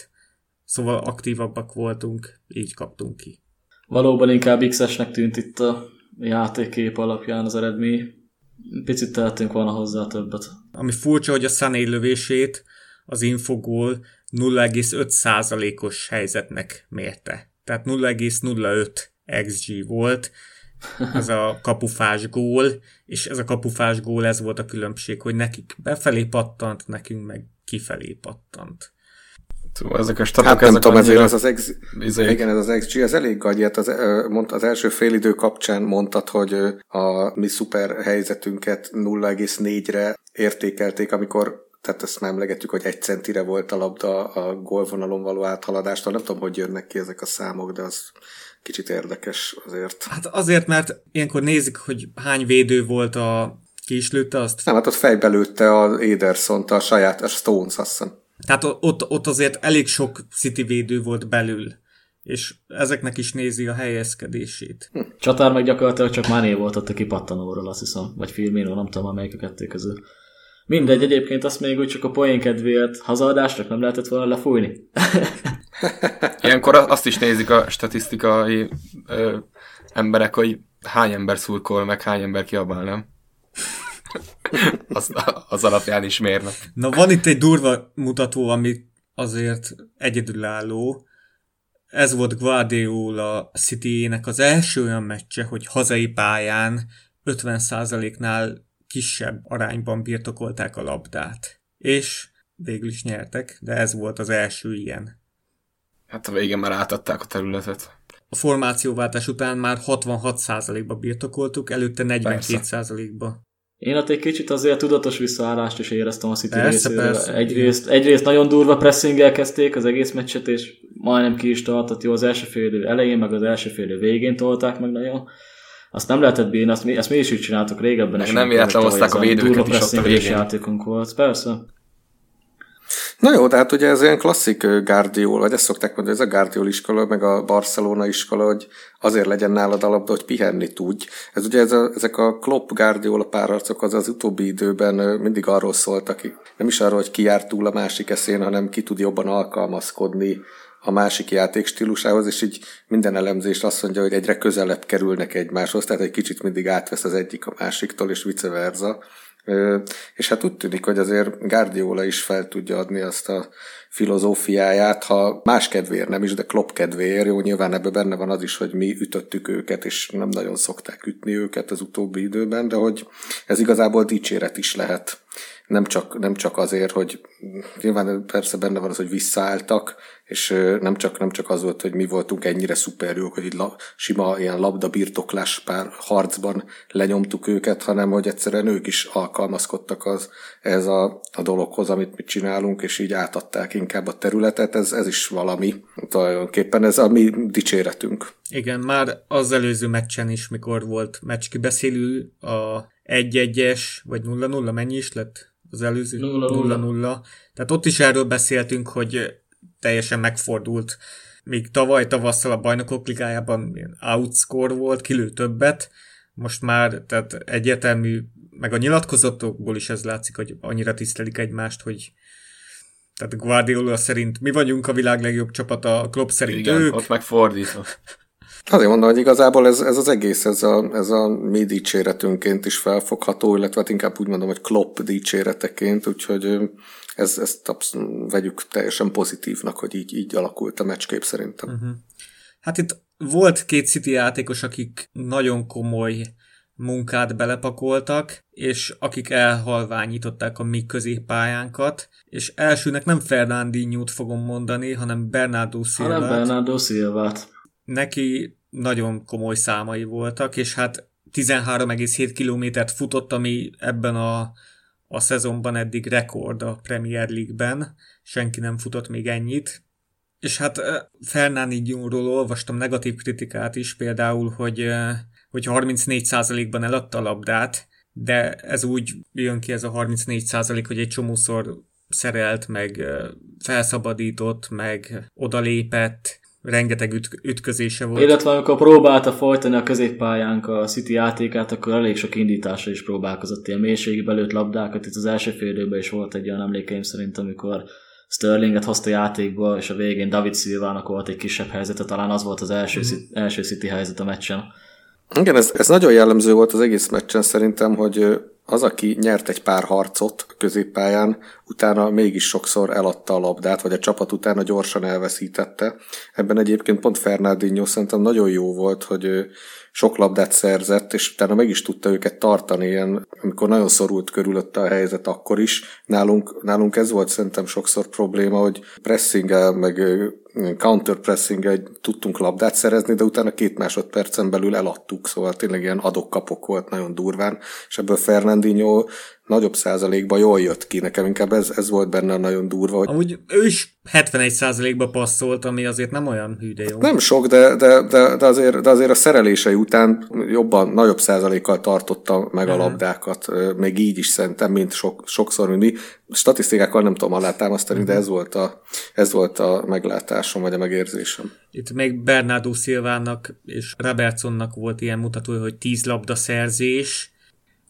Szóval aktívabbak voltunk, így kaptunk ki. Valóban inkább X-esnek tűnt itt a játékkép alapján az eredmény. Picit tehetünk volna hozzá többet. Ami furcsa, hogy a Sané lövését az infogól 0,5%-os helyzetnek mérte. Tehát 0,05 XG volt, ez a kapufás gól, és ez a kapufás gól, ez volt a különbség, hogy nekik befelé pattant, nekünk meg kifelé pattant. Ezek a statok, hát nem tudom, ezért az az ex... igen, ez az XG, ez elég gagyi. Hát az, mond, az első félidő kapcsán mondtad, hogy a mi szuper helyzetünket 0,4-re értékelték, amikor tehát ezt már emlegetjük, hogy egy centire volt a labda a gólvonalon való áthaladástól. Nem tudom, hogy jönnek ki ezek a számok, de az kicsit érdekes azért. Hát azért, mert ilyenkor nézik, hogy hány védő volt a ki is lőtte azt? Nem, hát ott fejbe lőtte a ederson a saját, a Stones, azt hiszem. Tehát ott, ott azért elég sok City védő volt belül, és ezeknek is nézi a helyezkedését. Hm. Csatár meg gyakorlatilag csak Mané volt ott a kipattanóról, azt hiszem, vagy Firmino, nem tudom, melyik a kettő közül. Mindegy, egyébként azt még úgy csak a poén kedvéért hazaadásnak nem lehetett volna lefújni. [laughs] Ilyenkor azt is nézik a statisztikai ö, emberek, hogy hány ember szurkol, meg hány ember kiabál, nem? az, az alapján is mérnek. Na van itt egy durva mutató, ami azért egyedülálló. Ez volt Guardiola City-nek az első olyan meccse, hogy hazai pályán 50%-nál kisebb arányban birtokolták a labdát. És végül is nyertek, de ez volt az első ilyen. Hát a végén már átadták a területet. A formációváltás után már 66%-ba birtokoltuk, előtte 42%-ba. Én ott egy kicsit azért tudatos visszaállást is éreztem a City persze, részéről. Persze, egyrészt, egyrészt nagyon durva pressinggel kezdték az egész meccset, és majdnem ki is tartott jó az első fél elején, meg az első fél végén tolták meg nagyon. Azt nem lehetett bírni, azt mi, ezt mi is így csináltuk régebben. Meg nem véletlen hozták a védőket is ott a végén. játékunk volt, persze. Na jó, de hát ugye ez ilyen klasszik Guardiol, vagy ezt szokták mondani, ez a Guardiol iskola, meg a Barcelona iskola, hogy azért legyen nálad a labda, hogy pihenni tudj. Ez ugye ez a, ezek a Klopp Guardiola párharcok az az utóbbi időben mindig arról szóltak, nem is arról, hogy ki jár túl a másik eszén, hanem ki tud jobban alkalmazkodni a másik játék stílusához, és így minden elemzés azt mondja, hogy egyre közelebb kerülnek egymáshoz, tehát egy kicsit mindig átvesz az egyik a másiktól, és vice versa. És hát úgy tűnik, hogy azért Guardiola is fel tudja adni azt a filozófiáját, ha más kedvéért nem is, de Klopp kedvéért, jó, nyilván ebben benne van az is, hogy mi ütöttük őket, és nem nagyon szokták ütni őket az utóbbi időben, de hogy ez igazából dicséret is lehet nem csak, nem csak azért, hogy nyilván persze benne van az, hogy visszaálltak, és nem csak, nem csak az volt, hogy mi voltunk ennyire szuperjók, hogy így la, sima ilyen labda birtoklás pár harcban lenyomtuk őket, hanem hogy egyszerűen ők is alkalmazkodtak az, ez a, a dologhoz, amit mi csinálunk, és így átadták inkább a területet, ez, ez is valami. Tulajdonképpen ez a mi dicséretünk. Igen, már az előző meccsen is, mikor volt meccs kibeszélő, a 1-1-es, vagy 0-0, mennyi is lett? az előző 0-0. Tehát ott is erről beszéltünk, hogy teljesen megfordult. Míg tavaly tavasszal a bajnokok ligájában outscore volt, kilő többet, most már tehát egyértelmű, meg a nyilatkozatokból is ez látszik, hogy annyira tisztelik egymást, hogy tehát Guardiola szerint mi vagyunk a világ legjobb csapata, a Klopp szerint Igen, ők. ott megfordítva. Azért mondom, hogy igazából ez, ez az egész, ez a, ez a mi dicséretünként is felfogható, illetve hát inkább úgy mondom, hogy Klopp dicséreteként, úgyhogy ez, ezt abszolút vegyük teljesen pozitívnak, hogy így, így alakult a meccskép szerintem. Uh-huh. Hát itt volt két City játékos, akik nagyon komoly munkát belepakoltak, és akik elhalványították a mi középpályánkat, és elsőnek nem Fernandinho-t fogom mondani, hanem Bernardo Silva-t. Hanem Bernardo Silva-t neki nagyon komoly számai voltak, és hát 13,7 kilométert futott, ami ebben a, a szezonban eddig rekord a Premier League-ben. Senki nem futott még ennyit. És hát Fernandinho-ról olvastam negatív kritikát is, például, hogy, hogy 34%-ban eladta a labdát, de ez úgy jön ki ez a 34%, hogy egy csomószor szerelt, meg felszabadított, meg odalépett, rengeteg üt- ütközése volt. Illetve amikor próbálta folytani a középpályánk a City játékát, akkor elég sok indításra is próbálkozott, ilyen mélységbe lőtt labdákat. Itt az első fél is volt egy olyan emlékeim szerint, amikor Sterlinget hozta játékba, és a végén David Silvának volt egy kisebb helyzete, talán az volt az első, mm. első City helyzet a meccsen. Igen, ez, ez nagyon jellemző volt az egész meccsen szerintem, hogy az, aki nyert egy pár harcot a középpályán, utána mégis sokszor eladta a labdát, vagy a csapat utána gyorsan elveszítette. Ebben egyébként pont Fernandinho szerintem nagyon jó volt, hogy sok labdát szerzett, és utána meg is tudta őket tartani, ilyen, amikor nagyon szorult körülötte a helyzet akkor is. Nálunk, nálunk ez volt szerintem sokszor probléma, hogy pressinggel, meg counterpressing tudtunk labdát szerezni, de utána két másodpercen belül eladtuk, szóval tényleg ilyen adok-kapok volt nagyon durván, és ebből Fernandinho nagyobb százalékban jól jött ki. Nekem inkább ez, ez volt benne nagyon durva. Hogy... Amúgy ő is 71 százalékba passzolt, ami azért nem olyan hű, de jó. Nem sok, de, de, de, de, azért, de azért a szerelései után jobban, nagyobb százalékkal tartotta meg a labdákat, még így is szerintem, mint sok, sokszor, mi. Statisztikákkal nem tudom alátámasztani, de ez volt, a, ez volt a meglátásom, vagy a megérzésem. Itt még Bernardo Silvának és Robertsonnak volt ilyen mutató, hogy 10 labda szerzés,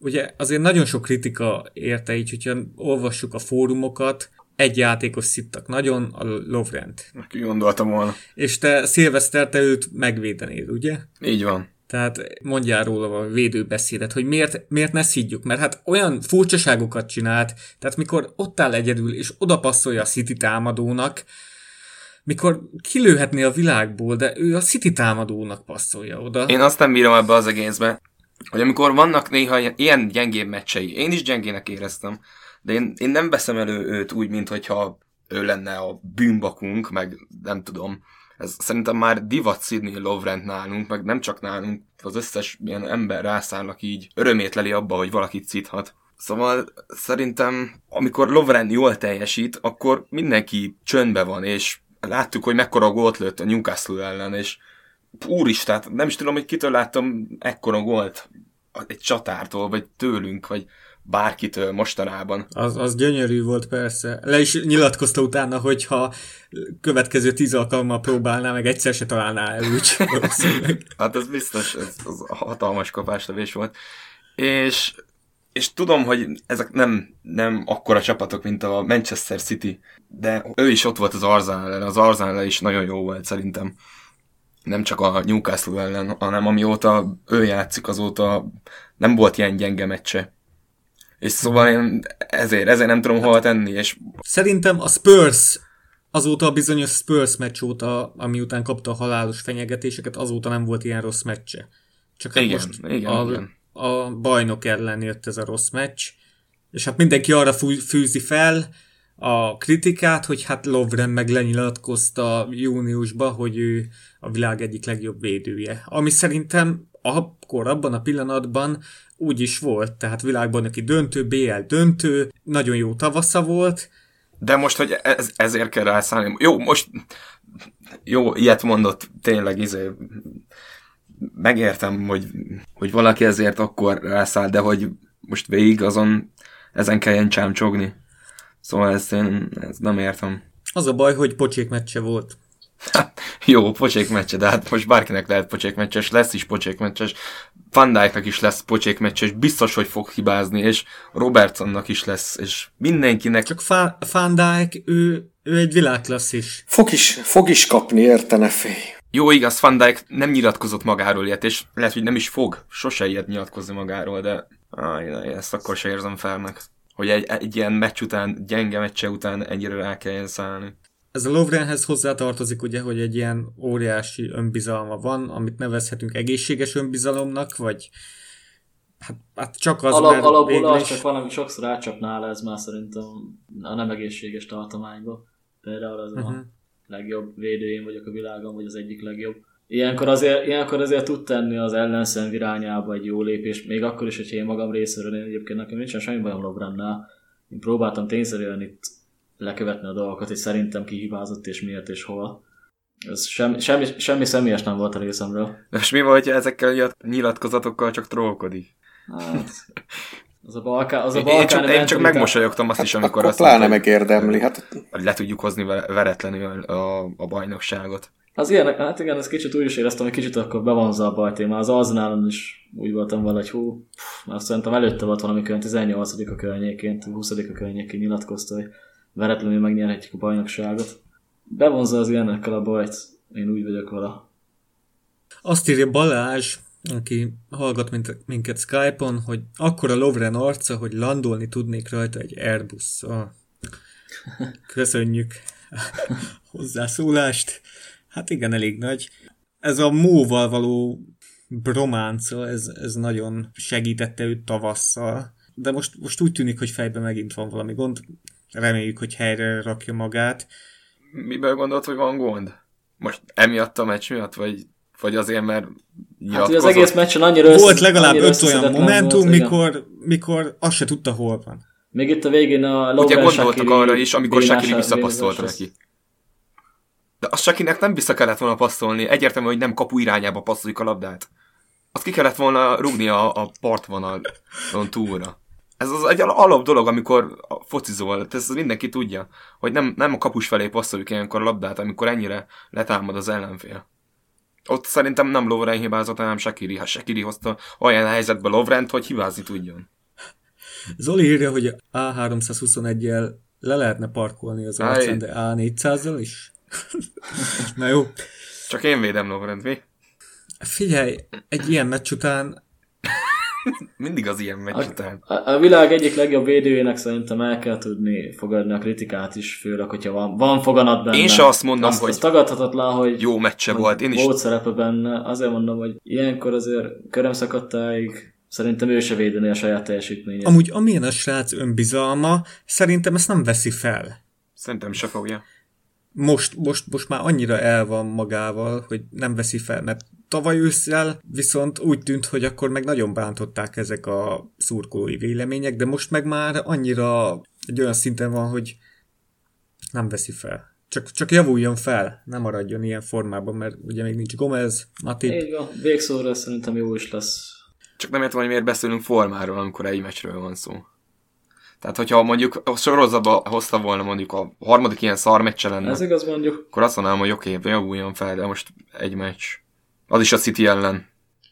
ugye azért nagyon sok kritika érte így, hogyha olvassuk a fórumokat, egy játékos szittak nagyon, a Lovrent. Neki gondoltam volna. És te Szilveszter, te őt megvédenéd, ugye? Így van. Tehát mondjál róla a védőbeszédet, hogy miért, miért ne szidjuk, mert hát olyan furcsaságokat csinált, tehát mikor ott áll egyedül, és oda passzolja a City támadónak, mikor kilőhetné a világból, de ő a City támadónak passzolja oda. Én azt nem bírom ebbe az egészbe, hogy amikor vannak néha ilyen gyengébb meccsei, én is gyengének éreztem, de én, én nem veszem elő őt úgy, mint hogyha ő lenne a bűnbakunk, meg nem tudom. Ez szerintem már divat Sidney Lovrent nálunk, meg nem csak nálunk, az összes ilyen ember rászállnak így örömét leli abba, hogy valakit szíthat. Szóval szerintem, amikor Lovren jól teljesít, akkor mindenki csöndbe van, és láttuk, hogy mekkora gólt lőtt a Newcastle ellen, és úristát, nem is tudom, hogy kitől láttam ekkora gólt egy csatártól, vagy tőlünk, vagy bárkitől mostanában. Az, az gyönyörű volt persze. Le is nyilatkozta utána, hogy ha következő tíz alkalommal próbálná, meg egyszer se találná el úgy. [laughs] hát ez biztos, ez, ez hatalmas kapástevés volt. És, és tudom, hogy ezek nem, nem akkora csapatok, mint a Manchester City, de ő is ott volt az Arsenal ellen, az Arsenal is nagyon jó volt szerintem. Nem csak a Newcastle ellen, hanem amióta ő játszik, azóta nem volt ilyen gyenge meccse és szóval én ezért, ezért nem tudom hova tenni. És... Szerintem a Spurs azóta a bizonyos Spurs meccs óta, ami után kapta a halálos fenyegetéseket, azóta nem volt ilyen rossz meccse. Csak hát igen, most igen, a, igen. a bajnok ellen jött ez a rossz meccs, és hát mindenki arra fűzi fel a kritikát, hogy hát Lovren meg lenyilatkozta júniusban, hogy ő a világ egyik legjobb védője. Ami szerintem akkor, abban a pillanatban úgy is volt, tehát világbajnoki döntő, BL döntő, nagyon jó tavasza volt. De most, hogy ez, ezért kell rászállni. Jó, most jó, ilyet mondott tényleg, izé, megértem, hogy, hogy valaki ezért akkor rászáll, de hogy most végig azon ezen kelljen csámcsogni. Szóval ezt én ezt nem értem. Az a baj, hogy pocsék meccse volt. [laughs] jó, pocsék meccse, de hát most bárkinek lehet pocsék meccses, lesz is pocsék meccses, Van is lesz pocsék meccses, biztos, hogy fog hibázni, és Robertsonnak is lesz, és mindenkinek. Csak Van Dijk, ő, ő egy világklasszis. Fog is, fog is kapni, értene fél. Jó, igaz, Van Dijk nem nyilatkozott magáról ilyet, és lehet, hogy nem is fog sose ilyet nyilatkozni magáról, de áj, ezt akkor se érzem felnek. Hogy egy, egy ilyen meccs után, gyenge meccse után ennyire rá kelljen szállni ez a Lovrenhez hozzátartozik ugye, hogy egy ilyen óriási önbizalma van, amit nevezhetünk egészséges önbizalomnak, vagy hát, hát csak az, Alap, mert Alapból az csak valami sokszor átcsapnál ez már szerintem a nem egészséges tartományba. Például az uh-huh. a mhm. legjobb védőjén vagyok a világon, vagy az egyik legjobb. Ilyenkor azért, ilyenkor azért tud tenni az ellenszem irányába egy jó lépés, még akkor is, hogyha én magam részéről, én egyébként nekem nincsen semmi bajom Lovrennel. Én próbáltam tényszerűen itt lekövetni a dolgokat, hogy szerintem ki hibázott és miért és hol. Ez semmi, semmi, semmi személyes nem volt a részemről. De és mi volt, hogy ezekkel a nyilatkozatokkal csak trollkodik? Hát, az a Balkán, az a Balkán én, csak, én csak megmosolyogtam azt is, amikor azt pláne megérdemli. Hát... Le tudjuk hozni veretlenül a, a bajnokságot. Az ilyen, hát igen, ez kicsit úgy is éreztem, hogy kicsit akkor bevonza a bajt. Én már az Arzenálon is úgy voltam vele, hogy hú, már szerintem előtte volt valami 18 a környékén, 20 a környékén nyilatkozta, hogy veretlenül megnyerhetjük a bajnokságot. Bevonza az ilyenekkel a bajt, én úgy vagyok vele. Azt írja Balázs, aki hallgat minket Skype-on, hogy akkor a Lovren arca, hogy landolni tudnék rajta egy Airbus-szal. Köszönjük hozzászólást. Hát igen, elég nagy. Ez a móval való brománca, ez, ez nagyon segítette őt tavasszal. De most, most úgy tűnik, hogy fejben megint van valami gond. Reméljük, hogy helyre rakja magát. Miből gondolt, hogy van gond? Most emiatt a meccs miatt, vagy, vagy azért, mert Hát az egész meccsen annyira össze, Volt legalább öt olyan momentum, volt, mikor, mikor azt se tudta, hol van. Még itt a végén a Lovren Ugye gondoltak Shakiri arra is, amikor Shakiri visszapasszolt neki. De azt Shakinek nem vissza kellett volna passzolni, egyértelmű, hogy nem kapu irányába passzoljuk a labdát. Azt ki kellett volna rúgni a, a partvonalon túlra. Ez az egy alap dolog, amikor focizol, ez mindenki tudja, hogy nem, nem a kapus felé passzoljuk ilyenkor a labdát, amikor ennyire letámad az ellenfél. Ott szerintem nem Lovren hibázott, hanem Shakiri. Ha Shakiri hozta olyan helyzetbe Lovrent, hogy hibázni tudjon. Zoli írja, hogy A321-jel le lehetne parkolni az arcán, de A400-zal is? [laughs] Na jó. Csak én védem Lovrent, mi? Figyelj, egy ilyen meccs után Mindig az ilyen meccs után. A, a, világ egyik legjobb védőjének szerintem el kell tudni fogadni a kritikát is, főleg, hogyha van, van foganat benne. Én se azt mondom, azt, hogy azt tagadhatatlan, hogy jó meccse hogy volt. Én is. Volt szerepe benne. Azért mondom, hogy ilyenkor azért körömszakadtáig Szerintem ő se védeni a saját teljesítményét. Amúgy amilyen a srác önbizalma, szerintem ezt nem veszi fel. Szerintem se fogja. Most, most, most már annyira el van magával, hogy nem veszi fel, mert tavaly ősszel viszont úgy tűnt, hogy akkor meg nagyon bántották ezek a szurkolói vélemények, de most meg már annyira egy olyan szinten van, hogy nem veszi fel. Csak, csak javuljon fel, nem maradjon ilyen formában, mert ugye még nincs Gomez, Matip. Így van, végszóra szerintem jó is lesz. Csak nem értem, hogy miért beszélünk formáról, amikor egy meccsről van szó. Tehát, hogyha mondjuk a sorozatba hozta volna mondjuk a harmadik ilyen szar meccse lenne, Ez igaz mondjuk. akkor azt mondanám, hogy oké, okay, javuljon fel, de most egy meccs. Az is a City ellen.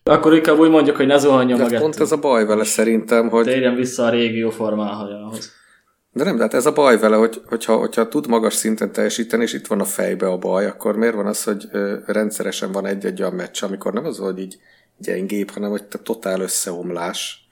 Akkor inkább úgy mondjuk, hogy ne zuhanjon De pont ez a baj vele szerintem, hogy Térjen vissza a régió formájához. De nem, de hát ez a baj vele, hogy, hogyha, hogyha tud magas szinten teljesíteni, és itt van a fejbe a baj, akkor miért van az, hogy ö, rendszeresen van egy-egy olyan meccs, amikor nem az, hogy így gyengébb, hanem hogy te totál összeomlás,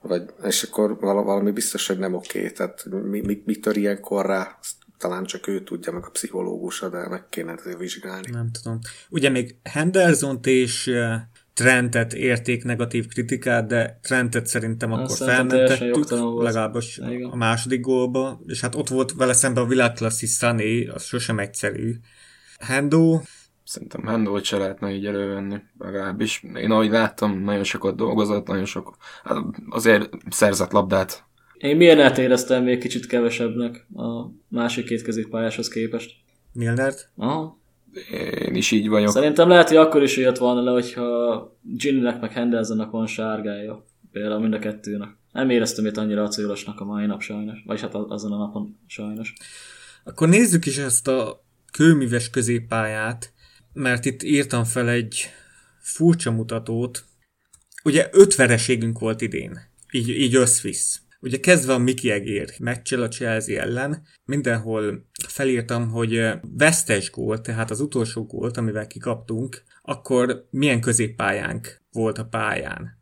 vagy, és akkor vala- valami biztos, hogy nem oké. Tehát mi, mi, mi tör ilyenkor rá, azt talán csak ő tudja, meg a pszichológusa, de meg kéne azért vizsgálni. Nem tudom. Ugye még Hendersont és eh, Trentet érték negatív kritikát, de Trentet szerintem akkor felmentettük, legalábbis Igen. a második gólba, és hát ott volt vele szemben a világklasszi Sané, az sosem egyszerű. Hendo, Szerintem Hendolt se lehetne így elővenni, legalábbis. Én ahogy láttam, nagyon sokat dolgozott, nagyon sok, hát azért szerzett labdát. Én milyen éreztem még kicsit kevesebbnek a másik két középpályáshoz képest. Milnert, Aha. Én is így vagyok. Szerintem lehet, hogy akkor is jött volna le, hogyha Ginnynek meg Hendersonnak van sárgája. Például mind a kettőnek. Nem éreztem itt annyira acélosnak a mai nap sajnos. Vagy hát azon a napon sajnos. Akkor nézzük is ezt a kőműves középpályát, mert itt írtam fel egy furcsa mutatót. Ugye öt vereségünk volt idén, így, így összvisz. Ugye kezdve a Miki Egér meccsel a Chelsea ellen, mindenhol felírtam, hogy vesztes gól, tehát az utolsó gólt, amivel kikaptunk, akkor milyen középpályánk volt a pályán.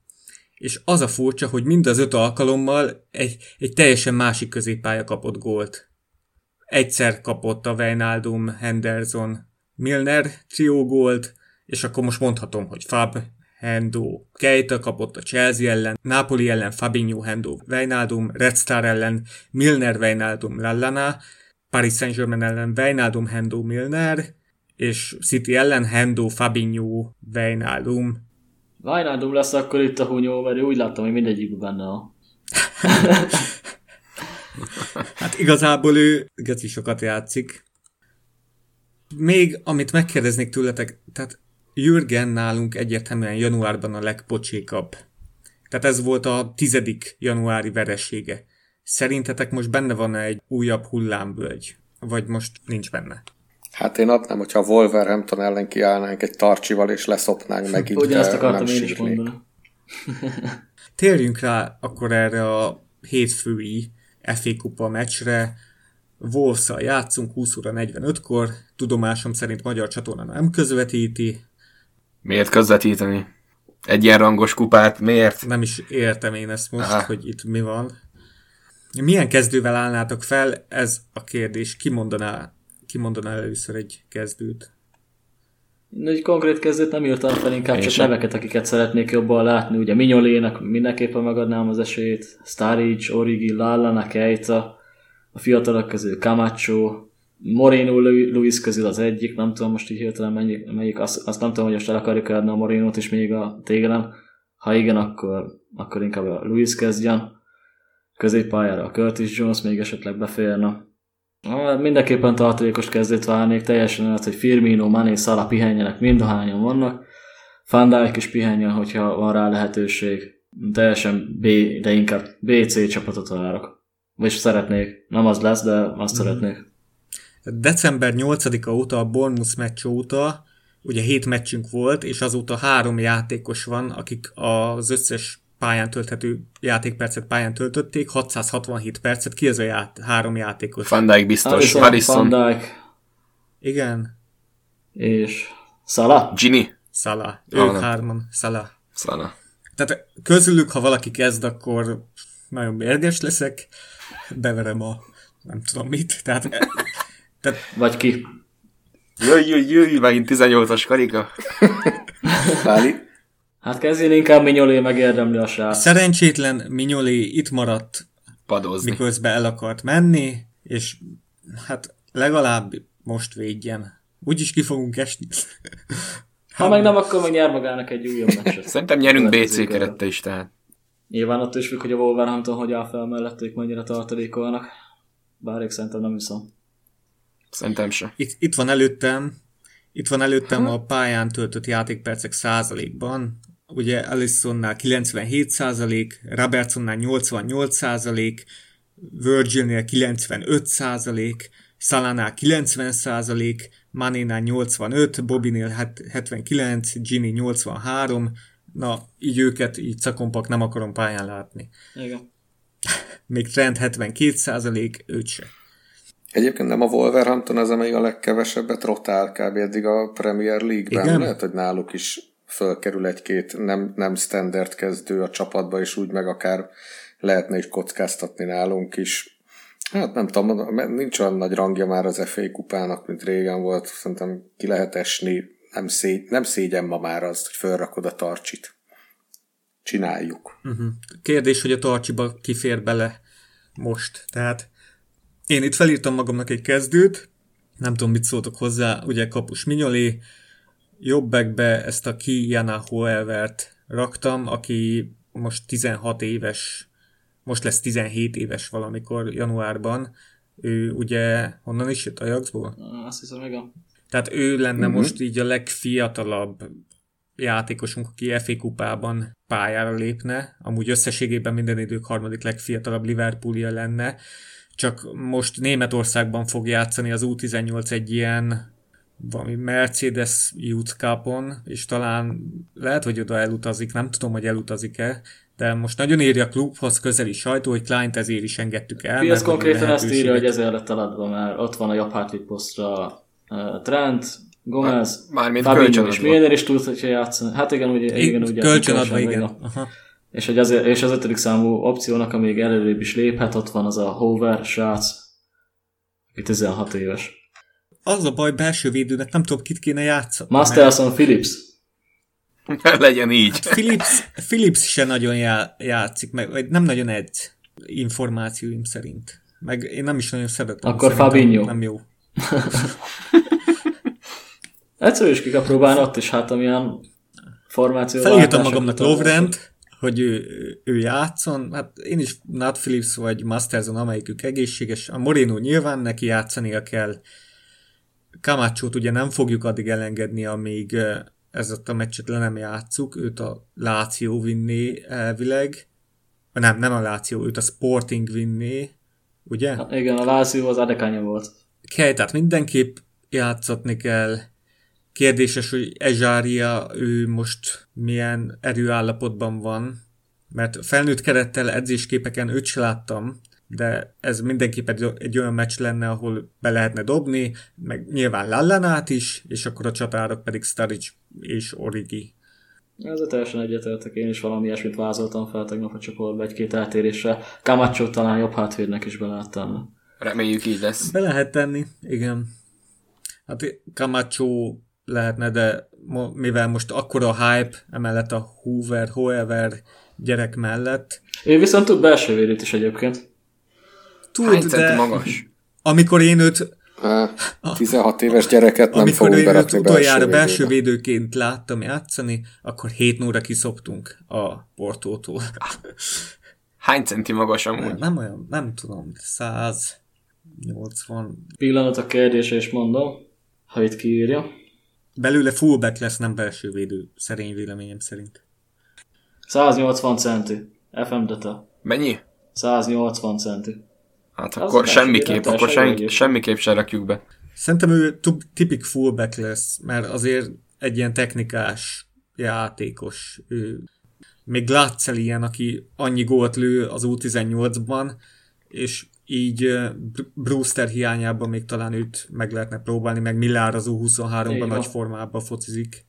És az a furcsa, hogy mind az öt alkalommal egy, egy teljesen másik középpálya kapott gólt egyszer kapott a Wijnaldum, Henderson, Milner triógolt, és akkor most mondhatom, hogy Fab, Hendo, Keita kapott a Chelsea ellen, Napoli ellen Fabinho, Hendo, Wijnaldum, Red Star ellen Milner, Wijnaldum, Lallana, Paris Saint-Germain ellen Wijnaldum, Hendo, Milner, és City ellen Hendo, Fabinho, Wijnaldum. Wijnaldum lesz akkor itt a hunyó, mert úgy láttam, hogy mindegyikben benne a... [laughs] Hát igazából ő geci sokat játszik. Még amit megkérdeznék tőletek, tehát Jürgen nálunk egyértelműen januárban a legpocsékabb. Tehát ez volt a tizedik januári veresége. Szerintetek most benne van egy újabb hullámvölgy? Vagy most nincs benne? Hát én adnám, hogyha a Wolverhampton ellen kiállnánk egy tarcsival, és leszopnánk [laughs] megint, Ugyanezt de akartam nem én is mondani. [laughs] Térjünk rá akkor erre a hétfői FA Kupa meccsre. wolves játszunk 20 óra 45-kor, tudomásom szerint magyar csatorna nem közvetíti, Miért közvetíteni? Egyenrangos kupát, miért? nem is értem én ezt most, Aha. hogy itt mi van. Milyen kezdővel állnátok fel? Ez a kérdés. Ki mondaná, ki mondaná először egy kezdőt? Én egy konkrét kezdőt nem írtam fel, inkább Én csak sem. neveket, akiket szeretnék jobban látni. Ugye Mignolének mindenképpen megadnám az esélyt, Staric, Origi, Lallana, Keita, a fiatalok közül Camacho, Moreno, Lu- Luis közül az egyik, nem tudom most így hirtelen melyik, melyik azt, azt nem tudom, hogy most el akarjuk adni a Morenót is még a tégelen. Ha igen, akkor, akkor inkább a Luis kezdjen. Középpályára a Curtis Jones még esetleg beférne. Mindenképpen tartalékos kezdőt várnék, teljesen az, hogy Firmino, Mané, Salah pihenjenek, mind a hányan vannak. Van is pihenjen, hogyha van rá lehetőség. Teljesen B, de inkább BC csapatot várok. Vagyis szeretnék. Nem az lesz, de azt mm. szeretnék. December 8-a óta, a Bournemouth meccs óta, ugye hét meccsünk volt, és azóta három játékos van, akik az összes pályán tölthető játékpercet pályán töltötték, 667 percet, ki az a ját, három játékos? Van Dijk biztos, Van Dijk Igen, és Salah. Gini, Salah. Ah, Ők nem. hárman, Salah. Szana. Tehát közülük, ha valaki kezd, akkor nagyon mérges leszek, beverem a nem tudom mit, tehát, tehát Vagy ki. Jöjj, jöjj, jöjj, megint 18-as karika. Páli? Hát kezdjén inkább Mignolé megérdemli a srác. szerencsétlen Minyolé itt maradt, Padozni. miközben el akart menni, és hát legalább most védjen. Úgyis ki fogunk esni. Ha meg nem, akkor meg nyer magának egy újabb meccset. Szerintem nyerünk BC kerette is, tehát. Nyilván ott is függ, hogy a Wolverhampton hogy áll fel mellettük, mennyire tartalékolnak. Bár én szerintem nem hiszem. Szerintem se. Itt, itt van előttem, itt van előttem a pályán töltött játékpercek százalékban. Ugye Alisonnál 97 százalék, Robertsonnál 88 százalék, Virgilnél 95 százalék, Salánál 90 százalék, Manénál 85, Bobinél 79, Ginny 83, na így őket, így cakompak nem akarom pályán látni. Igen. [laughs] Még Trent 72 százalék, őt se. Egyébként nem a Wolverhampton az, amelyik a legkevesebbet rotál kb. eddig a Premier League-ben. Igen? Lehet, hogy náluk is fölkerül egy-két nem, nem standard kezdő a csapatba, és úgy meg akár lehetne is kockáztatni nálunk is. Hát nem tudom, nincs olyan nagy rangja már az FA kupának, mint régen volt. Szerintem ki lehet esni. Nem, szégy, nem szégyen ma már az, hogy felrakod a tarcsit. Csináljuk. Uh-huh. Kérdés, hogy a tarcsiba kifér bele most. Tehát én itt felírtam magamnak egy kezdőt, nem tudom, mit szóltok hozzá, ugye kapus Minyolé, jobbekbe ezt a Kijana Hoevert raktam, aki most 16 éves, most lesz 17 éves valamikor januárban. Ő ugye honnan is jött? Ajaxból? Azt hiszem, igen. Tehát ő lenne uh-huh. most így a legfiatalabb játékosunk, aki FA kupában pályára lépne. Amúgy összességében minden idők harmadik legfiatalabb Liverpoolia lenne. Csak most Németországban fog játszani az U18 egy ilyen valami Mercedes Youth Cup-on, és talán lehet, hogy oda elutazik, nem tudom, hogy elutazik-e, de most nagyon írja a klubhoz közeli sajtó, hogy Kleint ezért is engedtük el. Ez konkrétan ezt írja, hogy ezért lett eladva, mert ott van a jobb hátvéd posztra uh, Trent, Gomez, Mármint Fabinho és Milner is tudsz, hogyha játszani. Hát igen, ugye, igen, ugye kölcsönadva, igen. Aha. És, hogy azért, és az ötödik számú opciónak, amíg előrébb is léphet, ott van az a Hover srác, aki 16 éves. Az a baj, belső védőnek nem tudom, kit kéne játszani. Masterson Phillips. [laughs] Legyen így. Hát Philips, Philips se nagyon já, játszik, meg, vagy nem nagyon edz információim szerint. Meg én nem is nagyon szeretem. Akkor Fabinho. Nem jó. [laughs] Egyszer is ki kell próbálni ott is, hát amilyen formáció. Felírtam magamnak Lovrent, hogy ő, ő játszon. Hát én is Nat Phillips vagy Masterson, amelyikük egészséges. A Moreno nyilván neki játszania kell. Kamácsót ugye nem fogjuk addig elengedni, amíg ezt a meccset le nem játszuk. Őt a Láció vinné elvileg. Nem, nem a Láció, őt a Sporting vinné. Ugye? Ha, igen, a Láció az Adekánya volt. Kell, tehát mindenképp játszatni kell. Kérdéses, hogy Ezsária ő most milyen erőállapotban van, mert felnőtt kerettel edzésképeken őt se láttam, de ez mindenképp egy, olyan meccs lenne, ahol be lehetne dobni, meg nyilván Lallanát is, és akkor a csatárok pedig Staric és Origi. Ezzel teljesen egyetértek, én is valami ilyesmit vázoltam fel tegnap a csoportba egy-két eltérésre. Camacho talán jobb hátvédnek is beláttam. Reméljük így lesz. Be lehet tenni, igen. Hát Camacho lehetne, de mo- mivel most akkora hype emellett a Hoover, Hoever gyerek mellett. Ő viszont tud belső védőt is egyébként. Tud, Hány de centi magas? amikor én őt Há, 16 éves gyereket nem amikor fogunk én őt berakni utoljára belső védőként láttam játszani, akkor 7 nóra kiszoptunk a Portótól. [laughs] Hány centi magas amúgy? nem olyan, nem tudom, 180. Pillanat a kérdése is mondom, ha itt kiírja. Belőle fullback lesz, nem belső védő, szerény véleményem szerint. 180 centi. FM data. Mennyi? 180 centi. Hát Az akkor semmiképp, akkor jó. semmiképp se rakjuk be. Szerintem ő tipik fullback lesz, mert azért egy ilyen technikás játékos. Ő, még Glatzel ilyen, aki annyi gólt lő az U18-ban, és így Br- Brewster hiányában még talán őt meg lehetne próbálni, meg Millár az Így U23-ban van. nagy formában focizik.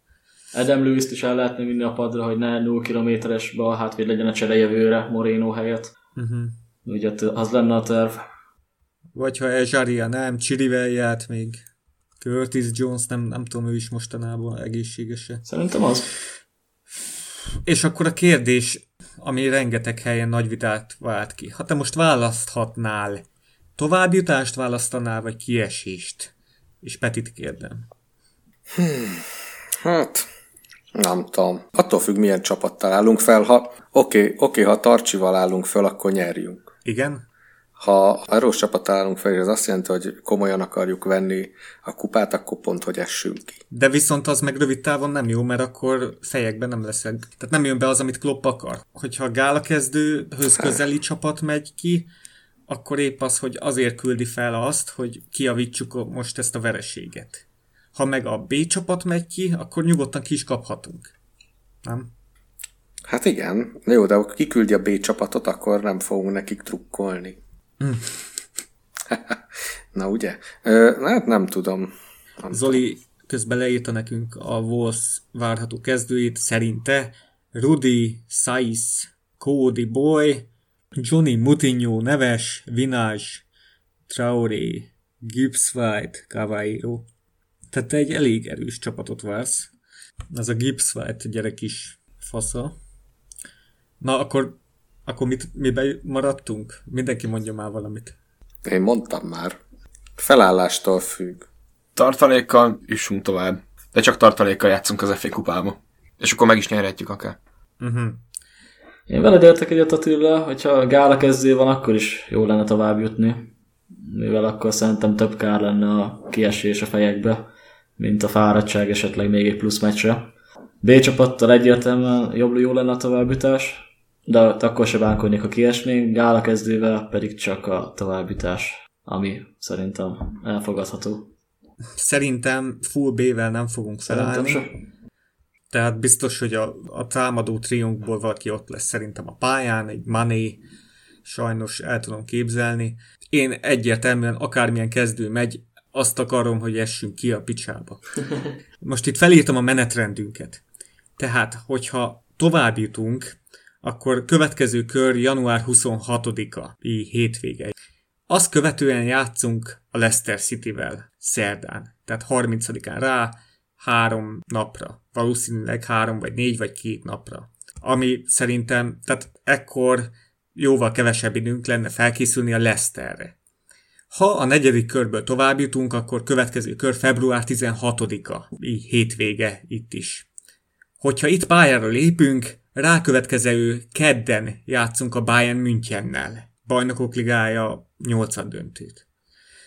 Adam lewis is el lehetne vinni a padra, hogy ne 0 kilométeres bal hátvéd legyen a cserejevőre Moreno helyett. Uh-huh. Ugye t- az lenne a terv. Vagy ha Ezsaria nem, Chirivel járt még. Curtis Jones, nem, nem tudom, ő is mostanában egészséges Szerintem az. És akkor a kérdés, ami rengeteg helyen nagy vitát vált ki. Ha te most választhatnál, továbbjutást választanál, vagy kiesést? És Petit kérdem. Hát, nem tudom. Attól függ, milyen csapattal állunk fel. Ha, oké, oké, ha Tarcsival állunk fel, akkor nyerjünk. Igen? Ha erős csapat állunk fel, és ez azt jelenti, hogy komolyan akarjuk venni a kupát, akkor pont, hogy essünk ki. De viszont az meg rövid távon nem jó, mert akkor fejekben nem leszek. Tehát nem jön be az, amit Klopp akar. Hogyha a gála kezdőhöz közeli csapat megy ki, akkor épp az, hogy azért küldi fel azt, hogy kiavítsuk most ezt a vereséget. Ha meg a B csapat megy ki, akkor nyugodtan ki is kaphatunk. Nem? Hát igen, jó, de ha kiküldi a B csapatot, akkor nem fogunk nekik trukkolni. [laughs] Na ugye? Ö, hát nem tudom. Nem Zoli tudom. közben leírta nekünk a Wolves várható kezdőjét, szerinte Rudi, Saiz, Cody Boy, Johnny Mutinho, Neves, Vinage, Traoré, Gibbs White, Cavallero. Tehát te egy elég erős csapatot vársz. Ez a Gibbs White gyerek is fasza. Na, akkor, akkor mit, miben maradtunk? Mindenki mondja már valamit. Én mondtam már. Felállástól függ. Tartalékkal jussunk tovább. De csak tartalékkal játszunk az FA kupába. És akkor meg is nyerhetjük akár. Uh-huh. Én veled értek egyet Attila, hogyha gála kezdő van, akkor is jó lenne tovább jutni. Mivel akkor szerintem több kár lenne a kiesés a fejekbe, mint a fáradtság esetleg még egy plusz meccsre. B csapattal egyértelműen jobb jó lenne a továbbjutás, de akkor se bánkodnék, ha kiesnénk, gála kezdővel pedig csak a továbbjutás, ami szerintem elfogadható. Szerintem full B-vel nem fogunk felállni. Tehát biztos, hogy a, a támadó triunkból valaki ott lesz szerintem a pályán, egy Mané, sajnos el tudom képzelni. Én egyértelműen akármilyen kezdő megy, azt akarom, hogy essünk ki a picsába. [laughs] Most itt felírtam a menetrendünket. Tehát, hogyha tovább jutunk, akkor következő kör január 26-a, így hétvége. Azt követően játszunk a Leicester City-vel szerdán, tehát 30-án rá, három napra. Valószínűleg három, vagy négy, vagy két napra. Ami szerintem, tehát ekkor jóval kevesebb időnk lenne felkészülni a Leicesterre. Ha a negyedik körből tovább jutunk, akkor következő kör február 16-a, így hétvége itt is. Hogyha itt pályára lépünk, rákövetkező kedden játszunk a Bayern Münchennel. Bajnokok ligája 8 döntőt.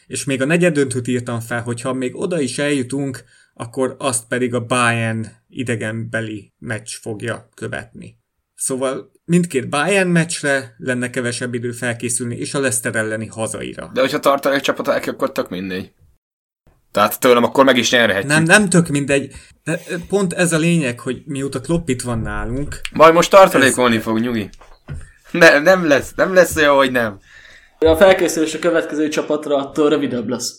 És még a negyed döntőt írtam fel, hogyha még oda is eljutunk, akkor azt pedig a Bayern idegenbeli meccs fogja követni. Szóval mindkét Bayern meccsre lenne kevesebb idő felkészülni, és a Leicester elleni hazaira. De hogyha tartalék csapat elke, akkor tök mindegy. Tehát tőlem akkor meg is nyerhetjük. Nem, nem tök mindegy. De pont ez a lényeg, hogy mióta Klopp itt van nálunk. Majd most tartalékolni ez... fog, nyugi. Ne, nem lesz, nem lesz olyan, hogy nem. A felkészülés a következő csapatra attól rövidebb lesz.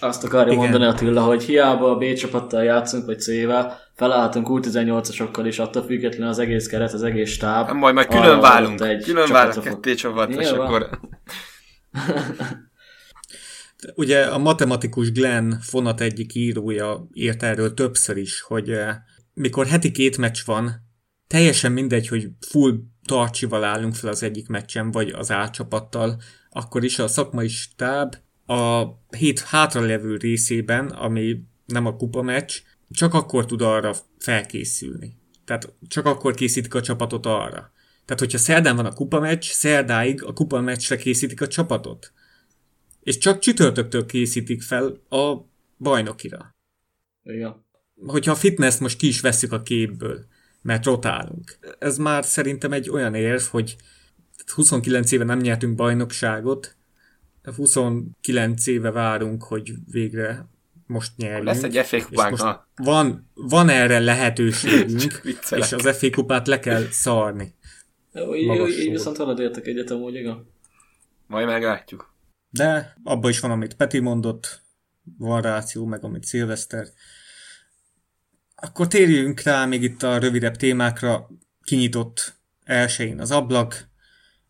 Azt akarja Igen. mondani Attila, hogy hiába a B csapattal játszunk, vagy C-vel, felállhatunk U18-asokkal is, attól függetlenül az egész keret, az egész stáb. Majd majd külön válunk, egy külön válunk ketté csapat, és akkor... [laughs] Ugye a matematikus Glenn Fonat egyik írója írt erről többször is, hogy eh, mikor heti két meccs van, teljesen mindegy, hogy full tartsival állunk fel az egyik meccsen, vagy az A csapattal, akkor is a szakmai stáb a hét hátralevő részében, ami nem a kupa meccs, csak akkor tud arra felkészülni. Tehát csak akkor készítik a csapatot arra. Tehát, hogyha szerdán van a kupa meccs, szerdáig a kupa meccsre készítik a csapatot. És csak csütörtöktől készítik fel a bajnokira. Igen. Hogyha a fitness most ki is veszük a képből, mert rotálunk. Ez már szerintem egy olyan érv, hogy 29 éve nem nyertünk bajnokságot, 29 éve várunk, hogy végre most nyerjünk. Lesz egy FA kupánk. Van, van erre lehetőségünk, [laughs] és az FA kupát le kell szarni. Jó, így, így viszont halad értek egyet amúgy, igen. Majd meglátjuk. De abban is van, amit Peti mondott, van ráció, meg amit Szilveszter. Akkor térjünk rá még itt a rövidebb témákra. Kinyitott elsőjén az ablak,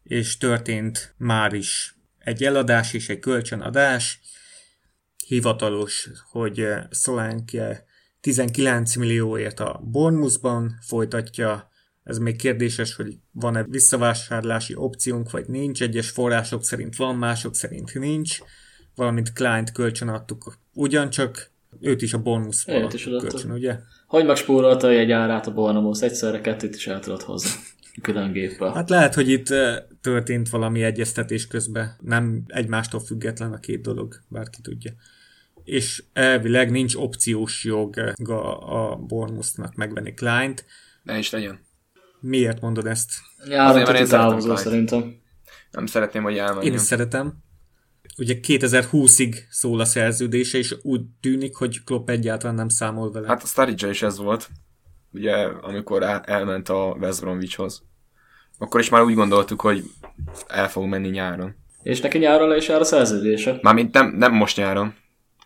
és történt már is egy eladás és egy kölcsönadás. Hivatalos, hogy Solanke 19 millióért a Bournemouthban folytatja. Ez még kérdéses, hogy van-e visszavásárlási opciónk, vagy nincs. Egyes források szerint van, mások szerint nincs. Valamint Client kölcsön adtuk ugyancsak, őt is a Bournemouth kölcsön, ugye? Hogy megspórolta egy árát a Bournemouth, egyszerre kettőt is el tudod hozni. külön géppel. Hát lehet, hogy itt eh, történt valami egyeztetés közben. Nem egymástól független a két dolog, bárki tudja. És elvileg nincs opciós jog eh, a, Bournemouthnak megvenni Kleint. Ne is legyen. Miért mondod ezt? Nyáron Azért, mert én távozó Clyde. szerintem. Nem szeretném, hogy Én elmenjen. is szeretem. Ugye 2020-ig szól a szerződése, és úgy tűnik, hogy Klopp egyáltalán nem számol vele. Hát a Sturridge is ez volt, ugye, amikor el- elment a West Bromwichhoz. Akkor is már úgy gondoltuk, hogy el fog menni nyáron. És neki nyáron le is jár a szerződése. Mármint nem, nem most nyáron,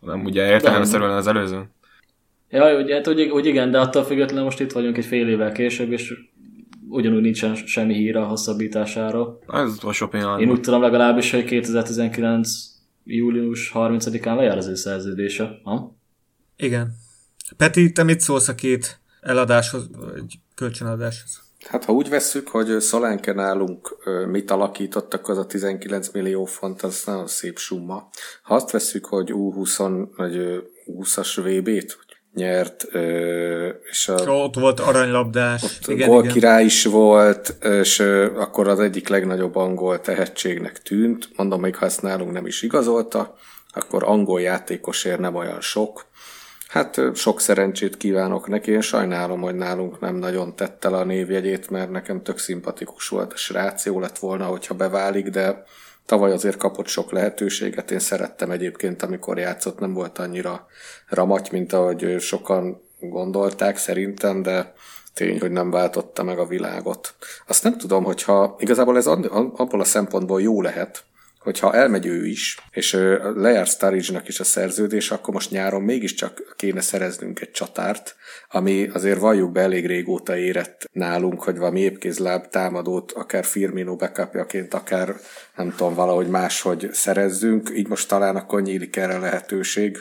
hanem ugye értelemszerűen az előző. Ja, ugye, hát, úgy, úgy igen, de attól függetlenül most itt vagyunk egy fél évvel később, és ugyanúgy nincsen semmi hír a hosszabbításáról. Az utolsó Én pillanatban. úgy tudom legalábbis, hogy 2019 július 30-án lejár az ő szerződése. Ha? Igen. Peti, te mit szólsz a két eladáshoz, vagy kölcsönadáshoz? Hát ha úgy vesszük, hogy Szolánke nálunk mit alakítottak, az a 19 millió font, az nagyon szép summa. Ha azt vesszük, hogy U20, vagy ö, 20-as VB-t nyert, és a Ott volt aranylabdás. Ott igen, gól igen. király is volt, és akkor az egyik legnagyobb angol tehetségnek tűnt. Mondom, még ha ezt nálunk nem is igazolta, akkor angol játékosért nem olyan sok. Hát sok szerencsét kívánok neki, én sajnálom, hogy nálunk nem nagyon tette le a névjegyét, mert nekem tök szimpatikus volt a srác, jó lett volna, hogyha beválik, de tavaly azért kapott sok lehetőséget, én szerettem egyébként, amikor játszott, nem volt annyira ramaty, mint ahogy sokan gondolták szerintem, de tény, hogy nem váltotta meg a világot. Azt nem tudom, hogyha igazából ez abból a szempontból jó lehet, hogyha elmegy ő is, és lejár Sturridge-nak is a szerződés, akkor most nyáron mégiscsak kéne szereznünk egy csatárt, ami azért valljuk be elég régóta érett nálunk, hogy valami épkézláb támadót, akár Firmino backupjaként, akár nem tudom, valahogy máshogy szerezzünk, így most talán akkor nyílik erre lehetőség.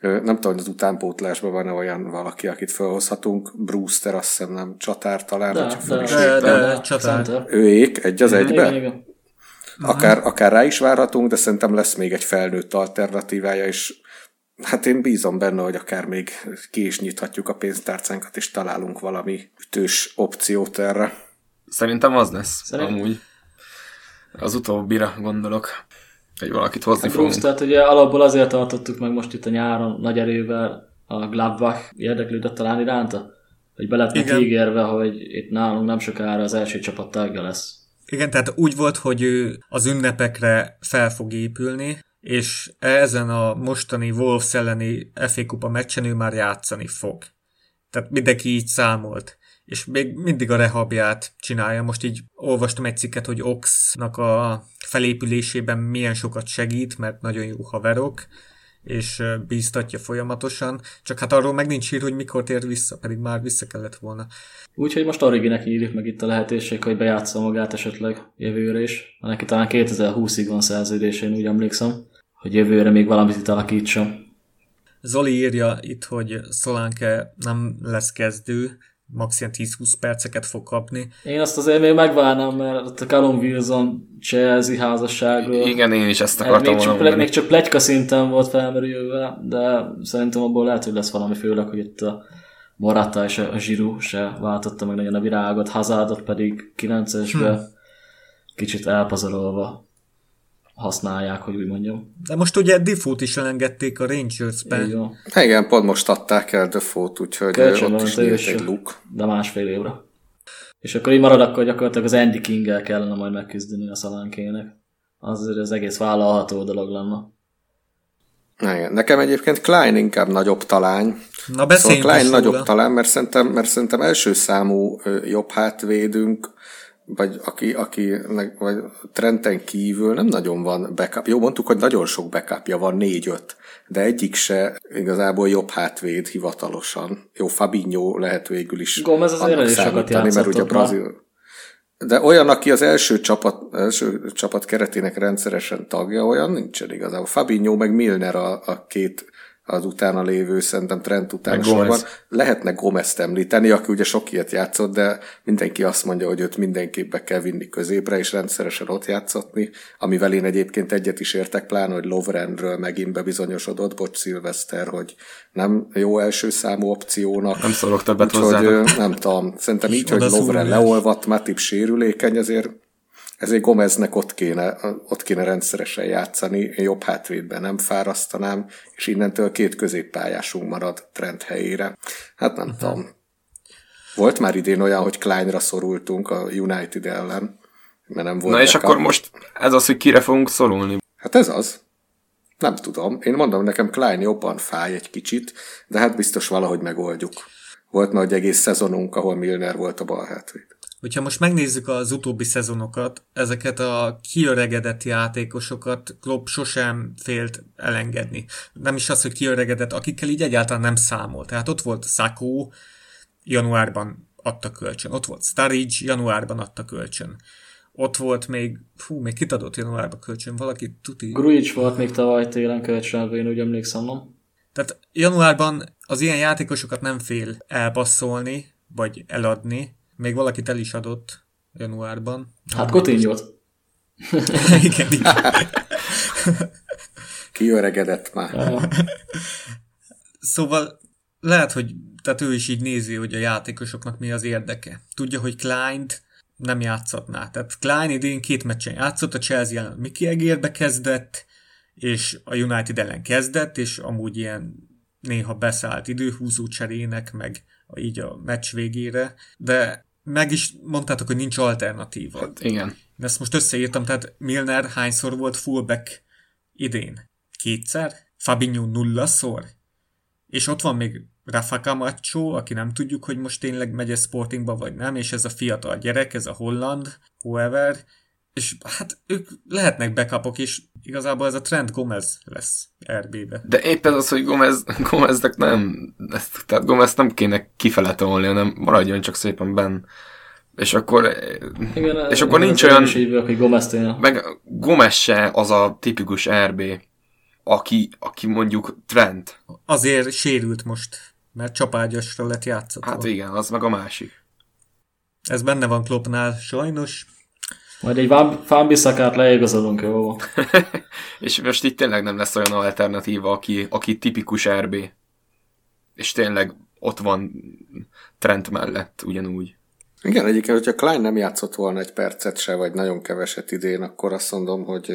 Nem tudom, hogy az utánpótlásban van olyan valaki, akit felhozhatunk. Brewster azt hiszem nem csatár talán, De, de, De- írtam. de- csatár. Center. Őék egy az egybe? Igen, igen. Akár, akár rá is várhatunk, de szerintem lesz még egy felnőtt alternatívája, és hát én bízom benne, hogy akár még ki is nyithatjuk a pénztárcánkat, és találunk valami ütős opciót erre. Szerintem az lesz, Szerint- amúgy. Az utóbbira gondolok, hogy valakit hozni A fogunk. Tehát ugye alapból azért tartottuk meg most itt a nyáron nagy erővel a Gladbach érdeklődött talán iránta, hogy be lett ígérve, hogy itt nálunk nem sokára az első csapat tagja lesz. Igen, tehát úgy volt, hogy ő az ünnepekre fel fog épülni, és ezen a mostani Wolves elleni FA Kupa meccsen ő már játszani fog. Tehát mindenki így számolt. És még mindig a rehabját csinálja. Most így olvastam egy cikket, hogy Oxnak a felépülésében milyen sokat segít, mert nagyon jó haverok, és bíztatja folyamatosan. Csak hát arról meg nincs hír, hogy mikor tér vissza, pedig már vissza kellett volna. Úgyhogy most Originek írjuk meg itt a lehetőség, hogy bejátsza magát esetleg jövőre is. Neki talán 2020-ig van szerződése, én úgy emlékszem, hogy jövőre még valamit itt alakítson. Zoli írja itt, hogy Szolánke nem lesz kezdő, max. ilyen 10-20 perceket fog kapni. Én azt azért még megvárnám, mert a Callum Wilson Chelsea házasságról Igen, én is ezt Ez akartam még csak, mondani. még csak pletyka szinten volt felmerülve, de szerintem abból lehet, hogy lesz valami, főleg, hogy itt a Morata és a Zsiru se váltotta meg nagyon a virágot, Hazardot pedig 9-esbe Hm. kicsit elpazarolva használják, hogy úgy mondjam. De most ugye Diffút is elengedték a Rangers-be. Így van. Igen, pont most adták el Defoe-t, úgyhogy Kölcsön ott van is nyílt egy luk. De másfél évre. És akkor így marad, akkor gyakorlatilag az Andy king kellene majd megküzdeni a szalánkének. Az azért az egész vállalható dolog lenne. Igen. Nekem egyébként Klein inkább nagyobb talány. Na Szóval Klein nagyobb talán, mert szerintem, mert szerintem első számú jobb hátvédünk, vagy aki, aki vagy Trenten kívül nem nagyon van backup. Jó, mondtuk, hogy nagyon sok backupja van, négy-öt, de egyik se igazából jobb hátvéd hivatalosan. Jó, Fabinho lehet végül is Gomez azért annak számítani, mert ugye már. Brazil... De olyan, aki az első csapat, első csapat keretének rendszeresen tagja, olyan nincsen igazából. Fabinho meg Milner a, a két az utána lévő, szerintem Trent utána sorban. Gomez. Lehetne Gomezt említeni, aki ugye sok ilyet játszott, de mindenki azt mondja, hogy őt mindenképp be kell vinni középre, és rendszeresen ott játszatni, amivel én egyébként egyet is értek, pláne, hogy Lovrenről megint bebizonyosodott, bocs Szilveszter, hogy nem jó első számú opciónak. Nem szólok többet Úgyhogy nem tudom, szerintem így, hogy Lovren leolvadt, Matip sérülékeny, ezért ezért Gomeznek ott kéne, ott kéne rendszeresen játszani, én jobb hátvédben nem fárasztanám, és innentől két középpályásunk marad Trent helyére. Hát nem uh-huh. tudom. Volt már idén olyan, hogy Kleinra szorultunk a United ellen, mert nem volt Na és akkor most ez az, hogy kire fogunk szorulni. Hát ez az. Nem tudom. Én mondom, nekem Klein jobban fáj egy kicsit, de hát biztos valahogy megoldjuk. Volt már egy egész szezonunk, ahol Milner volt a bal hátvéd. Hogyha most megnézzük az utóbbi szezonokat, ezeket a kiöregedett játékosokat Klopp sosem félt elengedni. Nem is az, hogy kiöregedett, akikkel így egyáltalán nem számol. Tehát ott volt Sakó, januárban adta kölcsön. Ott volt Sturridge, januárban adta kölcsön. Ott volt még, fú, még kit adott januárban kölcsön? Valaki tuti. Grujic volt még tavaly télen kölcsönben, én úgy emlékszem, nem? Tehát januárban az ilyen játékosokat nem fél elpasszolni, vagy eladni. Még valakit el is adott januárban. Hát Coutinho-t. [laughs] igen, igen. [laughs] Kiöregedett már. Szóval lehet, hogy tehát ő is így nézi, hogy a játékosoknak mi az érdeke. Tudja, hogy klein nem játszhatná. Tehát Klein idén két meccsen játszott, a Chelsea ellen Miki Egérbe kezdett, és a United ellen kezdett, és amúgy ilyen néha beszállt időhúzó cserének, meg a- így a meccs végére, de meg is mondtátok, hogy nincs alternatíva. Hát igen. De ezt most összeírtam, tehát Milner hányszor volt fullback idén? Kétszer? Fabinho nullaszor? És ott van még Rafa Camacho, aki nem tudjuk, hogy most tényleg megy Sportingba vagy nem, és ez a fiatal gyerek, ez a holland, whoever, és hát ők lehetnek backupok, és igazából ez a Trent Gomez lesz RB-be. De épp ez az, hogy Gomez, Gomeznek nem, ezt, tehát Gomez nem kéne kifele tolni, hanem maradjon csak szépen benn. És akkor, Igen, és akkor nincs olyan, hogy Gomez meg Gomez se az a tipikus RB, aki, aki mondjuk Trent. Azért sérült most, mert csapágyasra lett játszatva. Hát igen, az meg a másik. Ez benne van Kloppnál, sajnos. Majd egy Fámbiszakát leigazolunk, jó? van. [laughs] És most itt tényleg nem lesz olyan alternatíva, aki, aki tipikus RB. És tényleg ott van Trent mellett ugyanúgy. Igen, egyébként, hogyha Klein nem játszott volna egy percet se, vagy nagyon keveset idén, akkor azt mondom, hogy,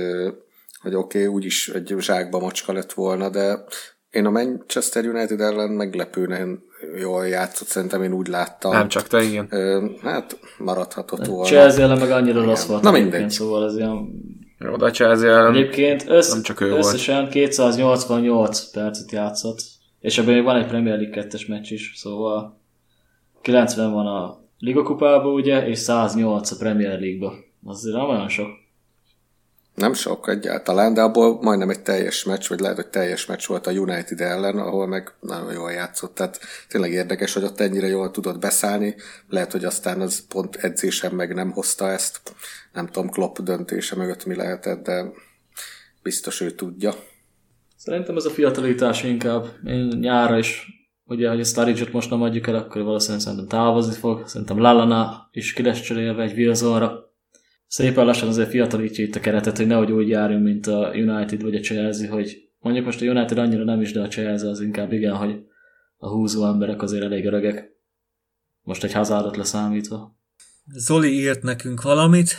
hogy oké, okay, úgyis egy zsákba macska lett volna, de én a Manchester United ellen meglepően jól játszott, szerintem én úgy láttam. Nem csak te, igen. Ö, hát maradhatott volna. Chelsea ellen meg annyira rossz volt. Na mindegy. Szóval ez ilyen... Jó, de Chelsea ellen Egyébként össz, Nem csak ő volt. összesen 288 percet játszott. És ebben még van egy Premier League 2-es meccs is, szóval 90 van a Liga kupában, ugye, és 108 a Premier League-ba. Azért nem olyan sok. Nem sok egyáltalán, de abból majdnem egy teljes meccs, vagy lehet, hogy teljes meccs volt a United ellen, ahol meg nagyon jól játszott. Tehát tényleg érdekes, hogy ott ennyire jól tudott beszállni. Lehet, hogy aztán az pont edzésem meg nem hozta ezt. Nem tudom, Klopp döntése mögött mi lehetett, de biztos ő tudja. Szerintem ez a fiatalítás inkább. Én nyára is, ugye, hogy a Sturridge-ot most nem adjuk el, akkor valószínűleg szerintem távozni fog. Szerintem Lallana is ki lesz cserélve egy Wilsonra. Szépen lassan azért fiatalítja itt a keretet, hogy nehogy úgy járjunk, mint a United vagy a Chelsea, hogy mondjuk most a United annyira nem is, de a Chelsea az inkább igen, hogy a húzó emberek azért elég öregek. Most egy hazárat leszámítva. Zoli írt nekünk valamit.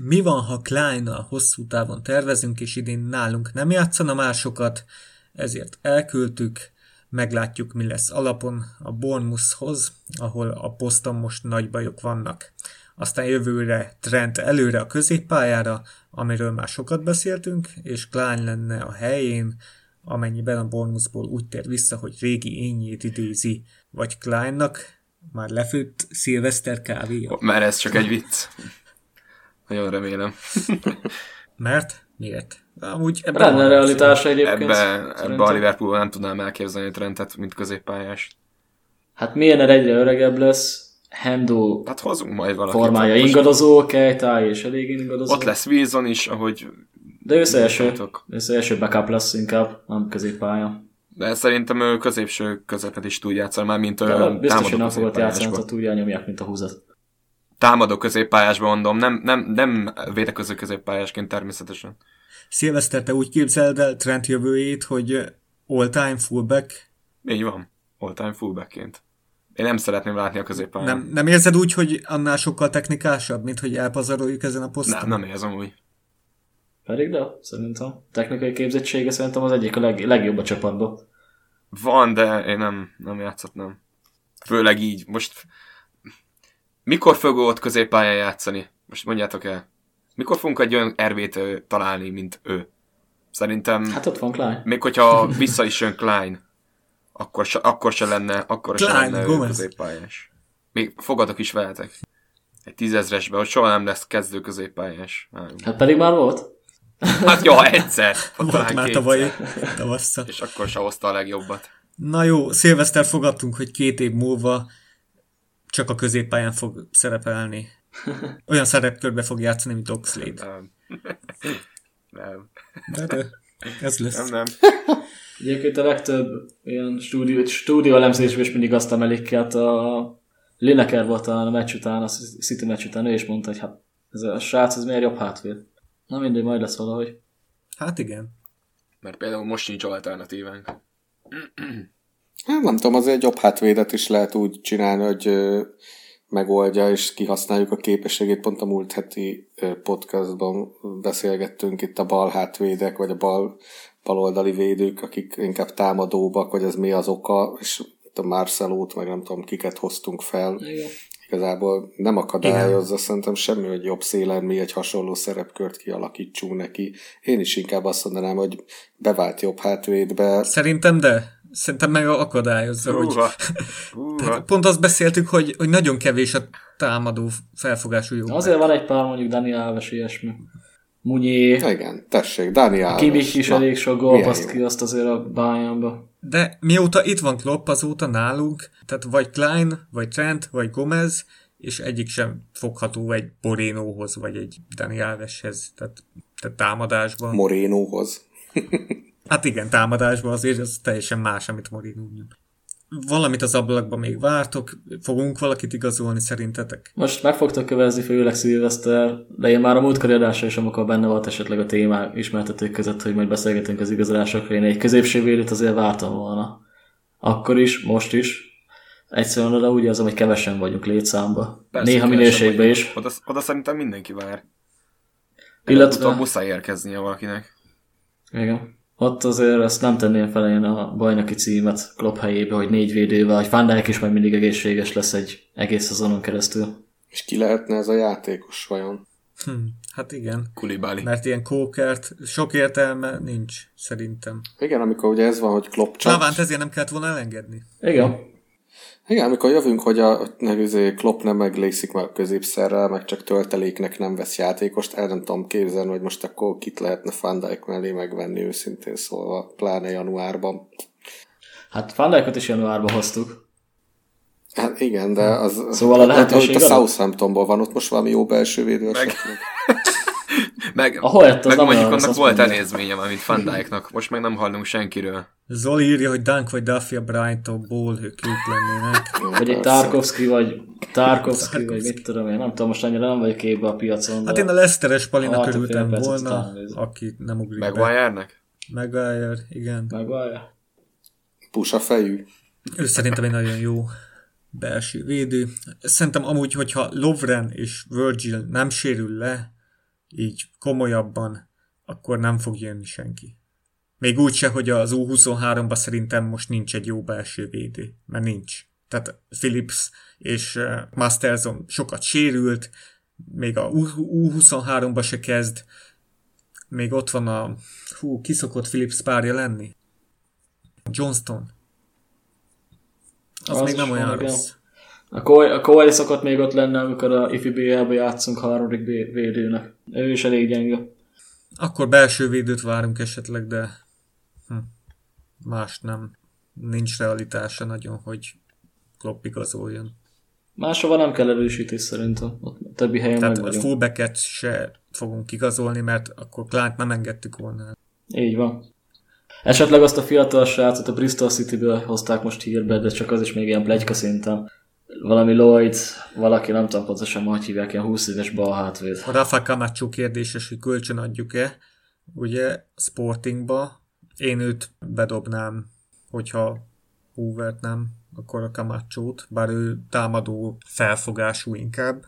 Mi van, ha klein a hosszú távon tervezünk, és idén nálunk nem játszana már sokat, ezért elküldtük, meglátjuk, mi lesz alapon a Bournemouthhoz, ahol a poszton most nagy bajok vannak. Aztán jövőre Trent előre a középpályára, amiről már sokat beszéltünk, és Klein lenne a helyén, amennyiben a Bournemouthból úgy tér vissza, hogy régi ényét idézi, vagy Kleinnak már lefőtt szilveszter kávéja. Mert ez csak egy vicc. Nagyon remélem. Mert? Miért? Amúgy ebben Lenne realitása egyébként. Ebbe, ebbe a Liverpoolban nem tudnám elképzelni Trentet, mint középpályást. Hát Milner egyre öregebb lesz, Hendo Hát hozunk majd valakit. formája ingadozó, Kejtáj és elég ingadozó. Ott lesz Wilson is, ahogy De ő első, ő első backup lesz inkább, nem középpálya. De szerintem ő középső közepet is tud játszani, már mint ő biztos, hogy nem fogod játszani, ha túl elnyomják, mint a húzat. Támadó középpályásban mondom, nem, nem, nem védekező középpályásként természetesen. Szilveszter, te úgy képzeld el Trent jövőjét, hogy all-time fullback? Így van. All-time fullbackként. Én nem szeretném látni a középpályán. Nem, nem érzed úgy, hogy annál sokkal technikásabb, mint hogy elpazaroljuk ezen a poszton? nem, nem érzem úgy. Pedig de, szerintem. Technikai képzettsége szerintem az egyik a leg, legjobb a csapatban. Van, de én nem, nem játszhatnám. Főleg így. Most mikor fog ott középpályán játszani? Most mondjátok el. Mikor fogunk egy olyan ö, találni, mint ő? Szerintem, Hát ott van Klein. még hogyha vissza is jön Klein, akkor se, akkor se lenne, akkor se lenne ő Gomez. középpályás. Még fogadok is veletek. Egy tízezresbe, hogy soha nem lesz kezdő középpályás. Hát pedig már volt. Hát jó, egyszer. [laughs] Volt már tavaly tavasszal. És akkor se hozta a legjobbat. Na jó, Szilveszter fogadtunk, hogy két év múlva csak a középpályán fog szerepelni. [laughs] Olyan szerepkörbe fog játszani, mint Oxlade. Nem. [laughs] nem. De, de ez lesz. Nem, nem. Egyébként a legtöbb ilyen stúdió, stúdió elemzésben is mindig azt emelik ki, hát a Lineker volt talán a meccs után, a City meccs után, ő is mondta, hogy hát ez a srác, ez miért jobb hátvéd. Na mindegy, majd lesz valahogy. Hát igen. Mert például most nincs alternatívánk. Hát nem tudom, azért egy jobb hátvédet is lehet úgy csinálni, hogy ö, megoldja, és kihasználjuk a képességét. Pont a múlt heti ö, podcastban beszélgettünk itt a bal hátvédek, vagy a bal, baloldali védők, akik inkább támadóbbak, vagy ez mi az oka, és a Marcelót, meg nem tudom, kiket hoztunk fel. Igen. Igazából nem akadályozza szerintem semmi, hogy jobb szélen mi egy hasonló szerepkört kialakítsunk neki. Én is inkább azt mondanám, hogy bevált jobb hátvédbe, Szerintem de. Szerintem meg akadályozza, hogy Húha. [laughs] Húha. pont azt beszéltük, hogy, hogy nagyon kevés a támadó felfogású jó. Azért van egy pár mondjuk Dani Alves ilyesmi. Munyé, Igen, tessék, Dani Alves. Kimik is Na, elég sok gólpaszt ki azt azért a Bayernba. De mióta itt van Klopp, azóta nálunk, tehát vagy Klein, vagy Trent, vagy Gomez, és egyik sem fogható egy Borénóhoz, vagy egy Dani Alveshez, tehát, tehát támadásban. Morénóhoz. Hát igen, támadásban azért az teljesen más, amit Morino nyom. Valamit az ablakban még vártok, fogunk valakit igazolni szerintetek? Most meg fogtok kövezni főleg Szilveszter, de én már a múltkori adásra is, amikor benne volt esetleg a témá ismertetők között, hogy majd beszélgetünk az igazolásokról, én egy középségvédőt azért vártam volna. Akkor is, most is. Egyszerűen oda úgy érzem, hogy kevesen vagyunk létszámba. Persze, Néha minőségben is. Oda, oda szerintem mindenki vár. Illetve- Illetve... muszáj érkeznie valakinek. Igen. Ott azért ezt nem tenném fel én a bajnoki címet Klopp helyébe, hogy négy védővel, hogy Van Dijk is majd mindig egészséges lesz egy egész szezonon keresztül. És ki lehetne ez a játékos vajon? Hm, hát igen. Kulibáli. Mert ilyen kókert sok értelme nincs, szerintem. Igen, amikor ugye ez van, hogy Klopp csak... Csavánt ezért nem kellett volna elengedni. Igen. Igen, amikor jövünk, hogy a hogy izé, Klopp nem meglészik meg a középszerrel, meg csak tölteléknek nem vesz játékost, el nem tudom képzelni, hogy most akkor kit lehetne Van Dijk mellé megvenni őszintén szólva, pláne januárban. Hát Van Dijkot is januárban hoztuk. Hát igen, de az... Szóval a hát, lehetőség ott a? Southamptonból van, ott most valami jó belső védő Meg-. [laughs] Meg, A Hoyt az meg nem mondjuk annak volt elézménye mint Van Dijknak. Most meg nem hallunk senkiről. Zoli írja, hogy Dunk vagy Duffy a Brightonból, ők jók lennének. Vagy egy. Tarkovsky, vagy Tarkovsky, vagy mit tudom én, nem tudom, most annyira nem vagyok képbe a piacon. Hát én a Leszteres Palinak örültem volna, aki nem ugrik be. Maguire-nek? Maguire, igen. Maguire. Pusa fejű. Ő szerintem egy nagyon jó belső védő. Szerintem amúgy, hogyha Lovren és Virgil nem sérül le, így komolyabban, akkor nem fog jönni senki. Még úgy se, hogy az U23-ban szerintem most nincs egy jó belső védő, mert nincs. Tehát Philips és Masterson sokat sérült, még a U- U23-ba se kezd, még ott van a, hú, kiszokott Philips párja lenni? Johnston. Az, Az még nem olyan rossz. A Koi, a Koi szokott még ott lenne, amikor a IFI BL-be játszunk harmadik védőnek. Ő is elég gyenge. Akkor belső védőt várunk esetleg, de hm, más nem. Nincs realitása nagyon, hogy Klopp igazoljon. Máshova nem kell erősítés szerintem. Ott a többi helyen meg Tehát a vagyunk. fullbacket se fogunk igazolni, mert akkor Klánt nem engedtük volna. Így van. Esetleg azt a fiatal srácot a Bristol City-ből hozták most hírbe, de csak az is még ilyen plegyka szinten. Valami Lloyd, valaki nem tudom pontosan, hogy hívják, ilyen 20 éves bal hátvéd. A Rafa Camacho kérdéses, hogy kölcsön adjuk-e. Ugye Sportingba én őt bedobnám, hogyha Hoovert nem, akkor a Camacho-t, bár ő támadó felfogású inkább.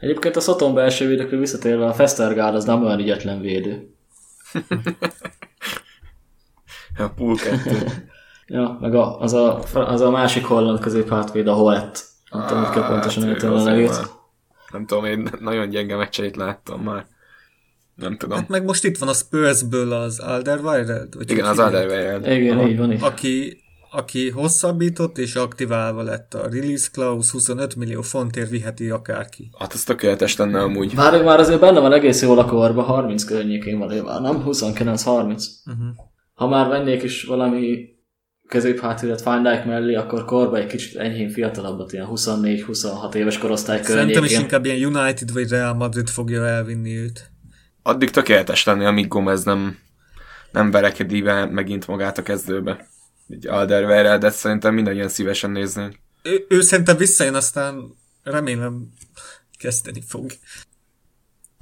Egyébként a Szoton belső védőkről visszatérve a Festergaard az nem olyan ügyetlen védő. [laughs] A pool 2. Ja, meg a, az, a, az a másik holland középhátvéd, a Hoett. Nem tudom, hogy kell pontosan Hát, érteni a nevét. Nem tudom, én nagyon gyenge meccseit láttam már. Nem tudom. Hát meg most itt van a Spursből az Alderweireld. Igen, az? Alderweireld. Igen, így van. Így. aki, aki hosszabbított és aktiválva lett a release clause, 25 millió fontért viheti akárki. Hát az tökéletes lenne amúgy. Már, már azért benne van egész jól a korba, 30 környékén van ő már, nem? 29-30. Uh-huh. Ha már vennék is valami középhátvédet Fine Dijk mellé, akkor korba egy kicsit enyhén fiatalabbat, ilyen 24-26 éves korosztály Szerintem is környékén. inkább ilyen United vagy Real Madrid fogja elvinni őt. Addig tökéletes lenne, amíg Gomez nem, nem verekedi be megint magát a kezdőbe. Egy Alderweireld, de szerintem mindannyian szívesen néznénk. Ő, ő szerintem visszajön, aztán remélem kezdeni fog.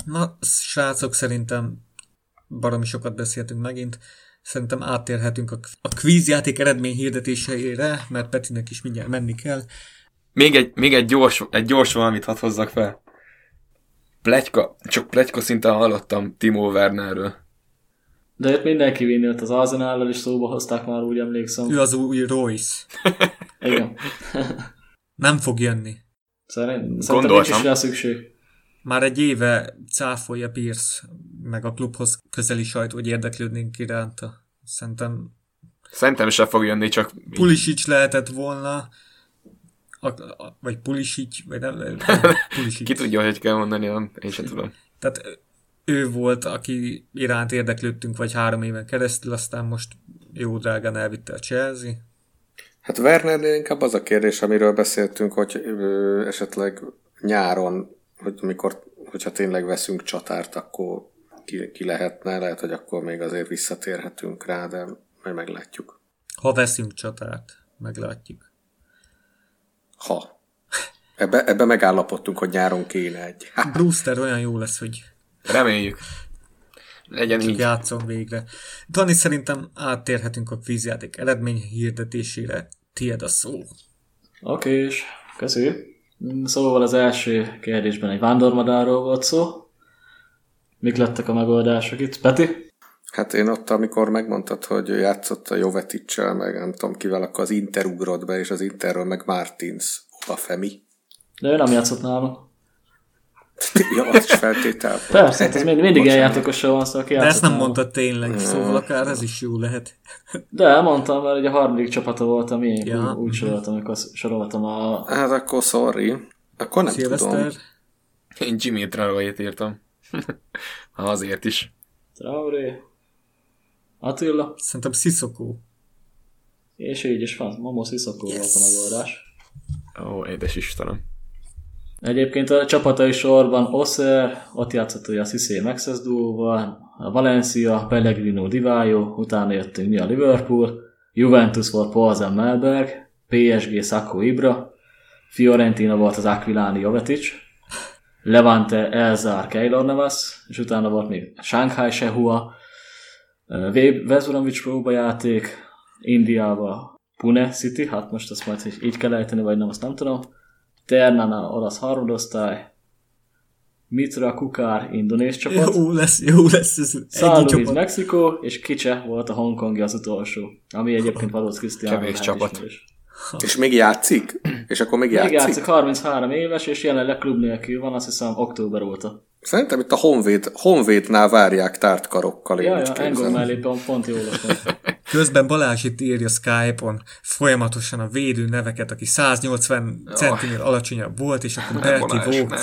Na, srácok, szerintem baromi sokat beszéltünk megint. Szerintem áttérhetünk a, a kvízjáték eredmény hirdetéseire, mert Petinek is mindjárt menni kell. Még egy, még egy gyors, egy gyors valamit hadd hozzak fel. Pletyka, csak pletyka szinten hallottam Timo Wernerről. De itt mindenki vinnélt az Arsenállal is szóba hozták már, úgy emlékszem. Ő az új Royce. [laughs] Igen. [laughs] Nem fog jönni. Szerint, szerintem nincs is rá szükség. Már egy éve cáfolja Pierce, meg a klubhoz közeli sajtó, hogy érdeklődnénk iránta. Szerintem Szerintem se fog jönni, csak Pulisic lehetett volna, a, a, vagy Pulisic, vagy nem, nem [laughs] Pulisic. ki tudja, hogy kell mondani, nem? én sem tudom. Tehát ő volt, aki iránt érdeklődtünk, vagy három éven keresztül, aztán most jó drágán elvitte a Chelsea. Hát Wernernél inkább az a kérdés, amiről beszéltünk, hogy ö, esetleg nyáron, hogy mikor, hogyha tényleg veszünk csatárt, akkor ki, ki lehetne, lehet, hogy akkor még azért visszatérhetünk rá, de majd meglátjuk. Ha veszünk csatárt, meglátjuk. Ha. Ebbe, ebbe megállapodtunk, hogy nyáron kéne egy. Ha. Brewster olyan jó lesz, hogy Reméljük. Legyen így. játszon végre. Dani, szerintem áttérhetünk a kvízjáték eredmény hirdetésére. Tied a szó. Oké, és köszi. Szóval az első kérdésben egy vándormadárról volt szó. Mik lettek a megoldások itt? Peti? Hát én ott, amikor megmondtad, hogy játszott a Joveticsel, meg nem tudom kivel, akkor az Inter ugrott be, és az Interről meg Martins, Obafemi. De ő nem játszott nálunk. Ja, az is feltétel. Persze, hát ez mind, mindig ilyen Bocsánat. játékosról van szó, aki De ezt nem mondtad tényleg, szóval akár ez is jó lehet. De elmondtam, mert ugye a harmadik csapata volt a miénk, Ja. úgy soroltam, amikor soroltam a... Hát akkor sorry. Akkor nem Szilveszter, tudom. Én Jimmy Traoré-t írtam. Ha [laughs] azért is. Traoré, Attila, szerintem Sissoko. és így is van. Momo Sissoko Yes. volt a megoldás. Ó, édes Istenem. Egyébként a csapatai sorban Osser, ott játszott ugye a Cissé Maxes duóval, a Valencia, Pellegrino Divayo, utána jöttünk mi a Liverpool, Juventus volt Polzen Melberg, PSG Sacco Ibra, Fiorentina volt az Aquilani Jovetic, Levante Elzar Keylor Navas, és utána volt még Shanghai Shehua, West Bromwich próbajáték, Indiába Pune City, hát most azt majd hogy így kell ejteni, vagy nem, azt nem tudom. Ternana, olasz harmadosztály, Mitra Kukár, indonéz csapat, Jó lesz, jó lesz ez csapat. Mexikó, és Kicse volt a Hongkongi az utolsó, ami egyébként Valósz Krisztián. Kevés csapat. És még játszik? És akkor még Még játszik? játszik, 33 éves, és jelenleg klub nélkül van, azt hiszem október óta. Szerintem itt a Honvéd, Honvédnál várják tárt karokkal. én Ja, ja. Engel mellé pont, pont jól. [laughs] Közben Balázs itt írja Skype-on folyamatosan a védő neveket, aki 180 centinél alacsonyabb volt, és akkor Berti Vogts, ne.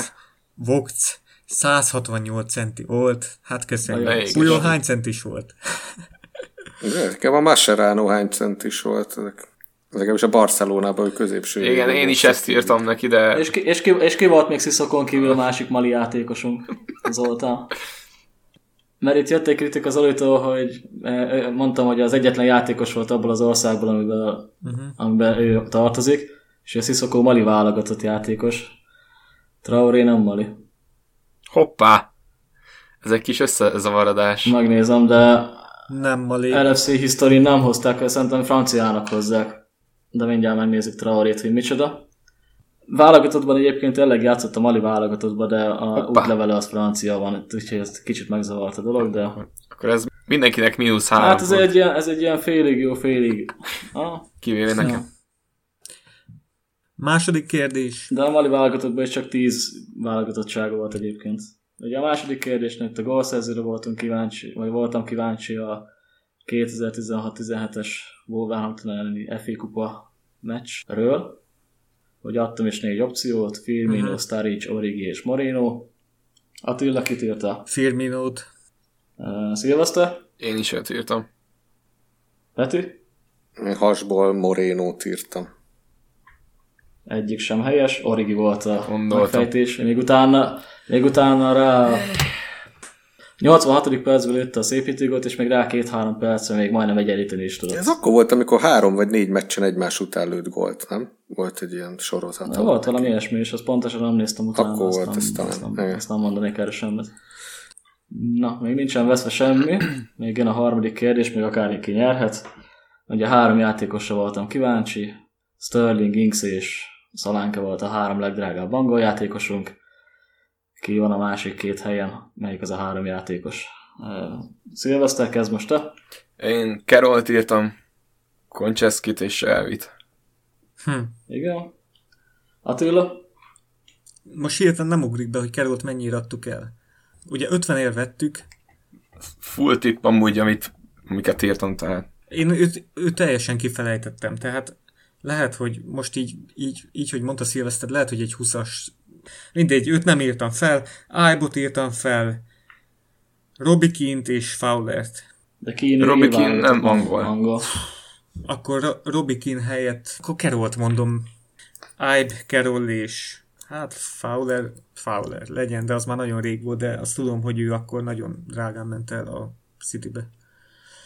Vogts 168 centi volt. Hát. Melyik? Puyol hány centis volt? Nekem a Mascherano hány centis volt. Ezek, ezek is a Barcelonában, hogy középső. Igen, én is ezt írtam neki, de és, ki, és, ki, és ki volt még Sziszokon kívül a másik mali játékosunk, Zoltán? Mert itt jöttek kritik az Olitól, hogy eh, mondtam, hogy az egyetlen játékos volt abból az országból, amiben, uh-huh. amiben ő tartozik, és a Sissoko Mali válogatott játékos. Traoré nem Mali. Hoppá! Ez egy kis összezavarodás. Megnézem, de Nem Mali. LFC History nem hozták, szerintem franciának hozzák. De mindjárt megnézzük Traorét, hogy micsoda. Válogatottban egyébként tényleg játszott a Mali válogatottban, de a Hoppá. útlevele az francia van, úgyhogy ez kicsit megzavart a dolog, de... Akkor ez mindenkinek mínusz három Hát ez pont, egy, ilyen, ez egy ilyen félig jó, félig... [laughs] Ah, kivéve nekem. ja. Második kérdés. De a Mali válogatottban is csak 10 válogatottsága volt egyébként. Ugye a második kérdésnek itt a gólszerzőre voltunk kíváncsi, vagy voltam kíváncsi a 2016-17-es Wolverhampton elleni FA kupa meccsről, hogy adtam is négy opciót, Firmino, uh-huh. Staric, Origi és Moreno. Attila kitírta Firminót. uh, Szilveszter, Én is őt írtam. Peti, hasból Morénót írtam. egyik sem helyes, Origi volt a Gondoltam. megfejtés, még utána, még utána rá [sighs] [laughs] 86. percben lőtte a szépítőgot, és még rá két-három percre még majdnem egyenlíteni is tudott. Ez akkor volt, amikor három vagy négy meccsen egymás után lőtt gólt, nem? Volt egy ilyen sorozat. Na, volt valami ilyesmi, és azt pontosan nem néztem utána. Akkor azt volt nem, ez talán. Azt nem, azt nem mondanék erre semmit. Na, még nincsen veszve semmi. Még jön a harmadik kérdés, még akár ki nyerhet. Ugye három játékosra voltam kíváncsi. Sterling, Ings és Szalánka volt a három legdrágább angol játékosunk. Ki van a másik két helyen? Melyik az a három játékos? Szilveszter, kezd most te. Én Kerolt írtam, Koncseszkit és Elvit. Hm. Igen. Attila? Most hirtelen nem ugrik be, hogy Kerolt mennyire adtuk el. Ugye 50 ér vettük, Full tipp amúgy, amit, amiket írtam, tehát én őt, őt teljesen kifelejtettem, tehát lehet, hogy most így, így, így hogy mondta Szilveszter, lehet, hogy egy 20-as, mindegy, őt nem írtam fel, Ájbot írtam fel, Robikint és Fowlert. De Keane nem angol. angol. Akkor Ro- Robikin helyett, akkor Kerolt mondom, Ibe, Carroll és hát Fowler, Fowler legyen, de az már nagyon rég volt, de azt tudom, hogy ő akkor nagyon drágán ment el a Citybe.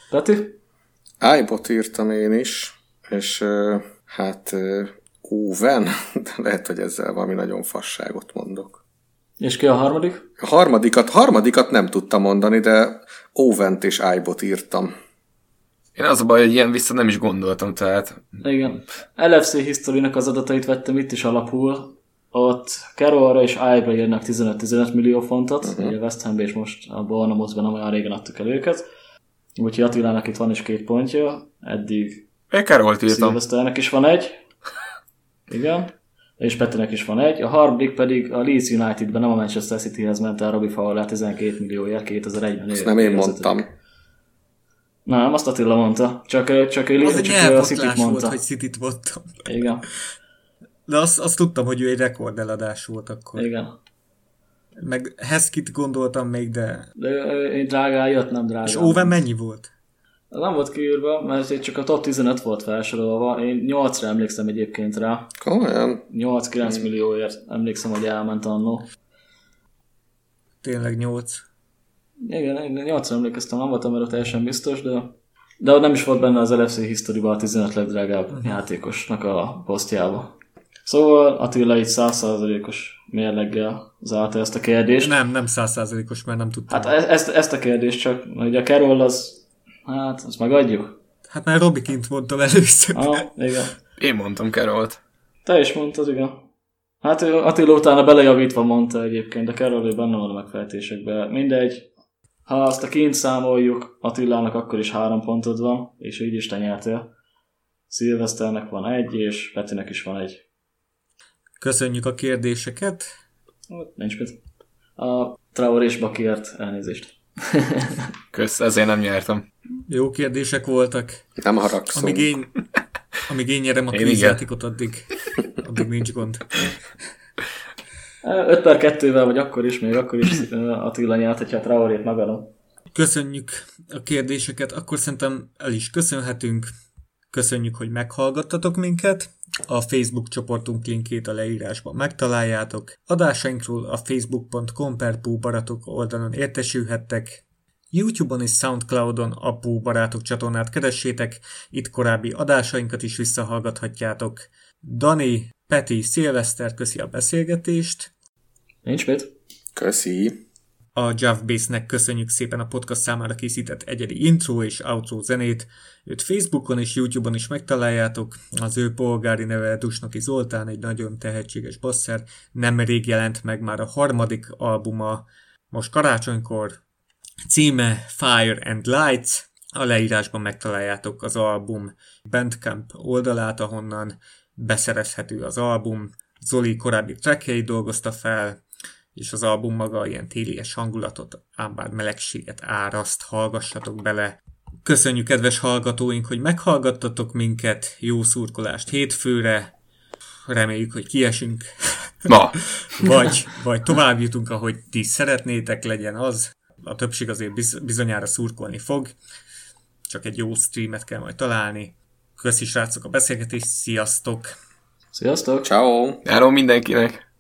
Peti? iBot írtam én is, és hát ö, Owen, [laughs] de lehet, hogy ezzel valami nagyon fasságot mondok. És ki a harmadik? A harmadikat, harmadikat nem tudtam mondani, de Owent és iBot írtam. én az a baj, hogy ilyen vissza nem is gondoltam, tehát Igen. LFC History-nak az adatait vettem itt is alapul. Ott Carrollra és Ibe írnak 15-15 millió fontot, uh-huh. ugye West Hambe és most a Bournemouthban nem olyan régen adtuk el őket. Úgyhogy Attilának itt van is két pontja, eddig én Kerolt írtam. Szilveszternek is van egy. Igen. És Petinek is van egy. A harmadik pedig a Leeds Unitedben, nem a Manchester Cityhez ment el Robbie Fowler 12 millióért 2001-ben. Ezt nem én mondtam. ötödik. Nem, azt Attila mondta. Csak, csak, ő, Az egy csak ő a City-t volt, mondta. hogy City-t mondtam. Igen, De azt, azt tudtam, hogy ő egy rekordeladás volt akkor. igen. Meg Heskit gondoltam még, de... De ő, ő, ő drágá jött, nem drágá. És Owen mennyi volt? Nem volt kiírva, mert itt csak a top 15 volt felsorolva. Én 8-ra emlékszem egyébként rá. Komolyan? 8-9 millióért emlékszem, hogy elment annó. Tényleg 8. Igen, én 8 emlékeztem, nem voltam erre teljesen biztos, de, de ott nem is volt benne az LFC history a 15 legdrágább játékosnak a posztjába. Szóval Attila így 100%-os mérleggel zárta ezt a kérdést. Nem, nem százszázalékos, mert nem tudtam. Hát e- ezt, ezt a kérdést csak, ugye a Carroll az, hát azt megadjuk. Hát már Robikint mondtam először. Ah, igen. Én mondtam Kerolt. Te is mondtad, igen. Hát ő Attila utána belejavítva mondta egyébként, de Carroll ő benne van a megfejtésekben. Mindegy. Ha azt a kint számoljuk, Attilának akkor is három pontod van, és így is te nyertél. Szilveszternek van egy, és Petinek is van egy. Köszönjük a kérdéseket. Nincs mit. A Traor és Bakiért elnézést. Kösz, ezért nem nyertem. Jó kérdések voltak. Nem haragszom. Amíg én, amíg én nyerem a kvízjátékot, addig, addig nincs gond. 5 per 2-vel, vagy akkor is, még akkor is Attila nyert, hogyha Traorét megadom. Köszönjük a kérdéseket, akkor szerintem el is köszönhetünk. Köszönjük, hogy meghallgattatok minket. A Facebook csoportunk linkjét a leírásban megtaláljátok. Adásainkról a facebook.com per Pú baratok oldalon értesülhettek. YouTube-on és Soundcloud-on Apu Barátok csatornát keressétek, itt korábbi adásainkat is visszahallgathatjátok. Dani, Peti, Szilveszter, köszi a beszélgetést. Nincs mit. Köszi. A Jeff Bass-nek köszönjük szépen a podcast számára készített egyedi intro és outro zenét. Őt Facebookon és YouTube-on is megtaláljátok. Az ő polgári neve Dusnoki Zoltán, egy nagyon tehetséges basszer. Nemrég jelent meg már a harmadik albuma, most karácsonykor. Címe Fire and Lights. A leírásban megtaláljátok az album Bandcamp oldalát, ahonnan beszerezhető az album. Zoli korábbi trackjeit dolgozta fel, és az album maga ilyen télies hangulatot, ám bár melegséget áraszt, hallgassatok bele. Köszönjük, kedves hallgatóink, hogy meghallgattatok minket, jó szurkolást hétfőre, reméljük, hogy kiesünk. Na, [laughs] vagy, vagy tovább jutunk, ahogy ti szeretnétek, legyen az. A többség azért biz- bizonyára szurkolni fog. Csak egy jó streamet kell majd találni. Köszi srácok a beszélgetést, sziasztok! Sziasztok! Ciao. járó mindenkinek!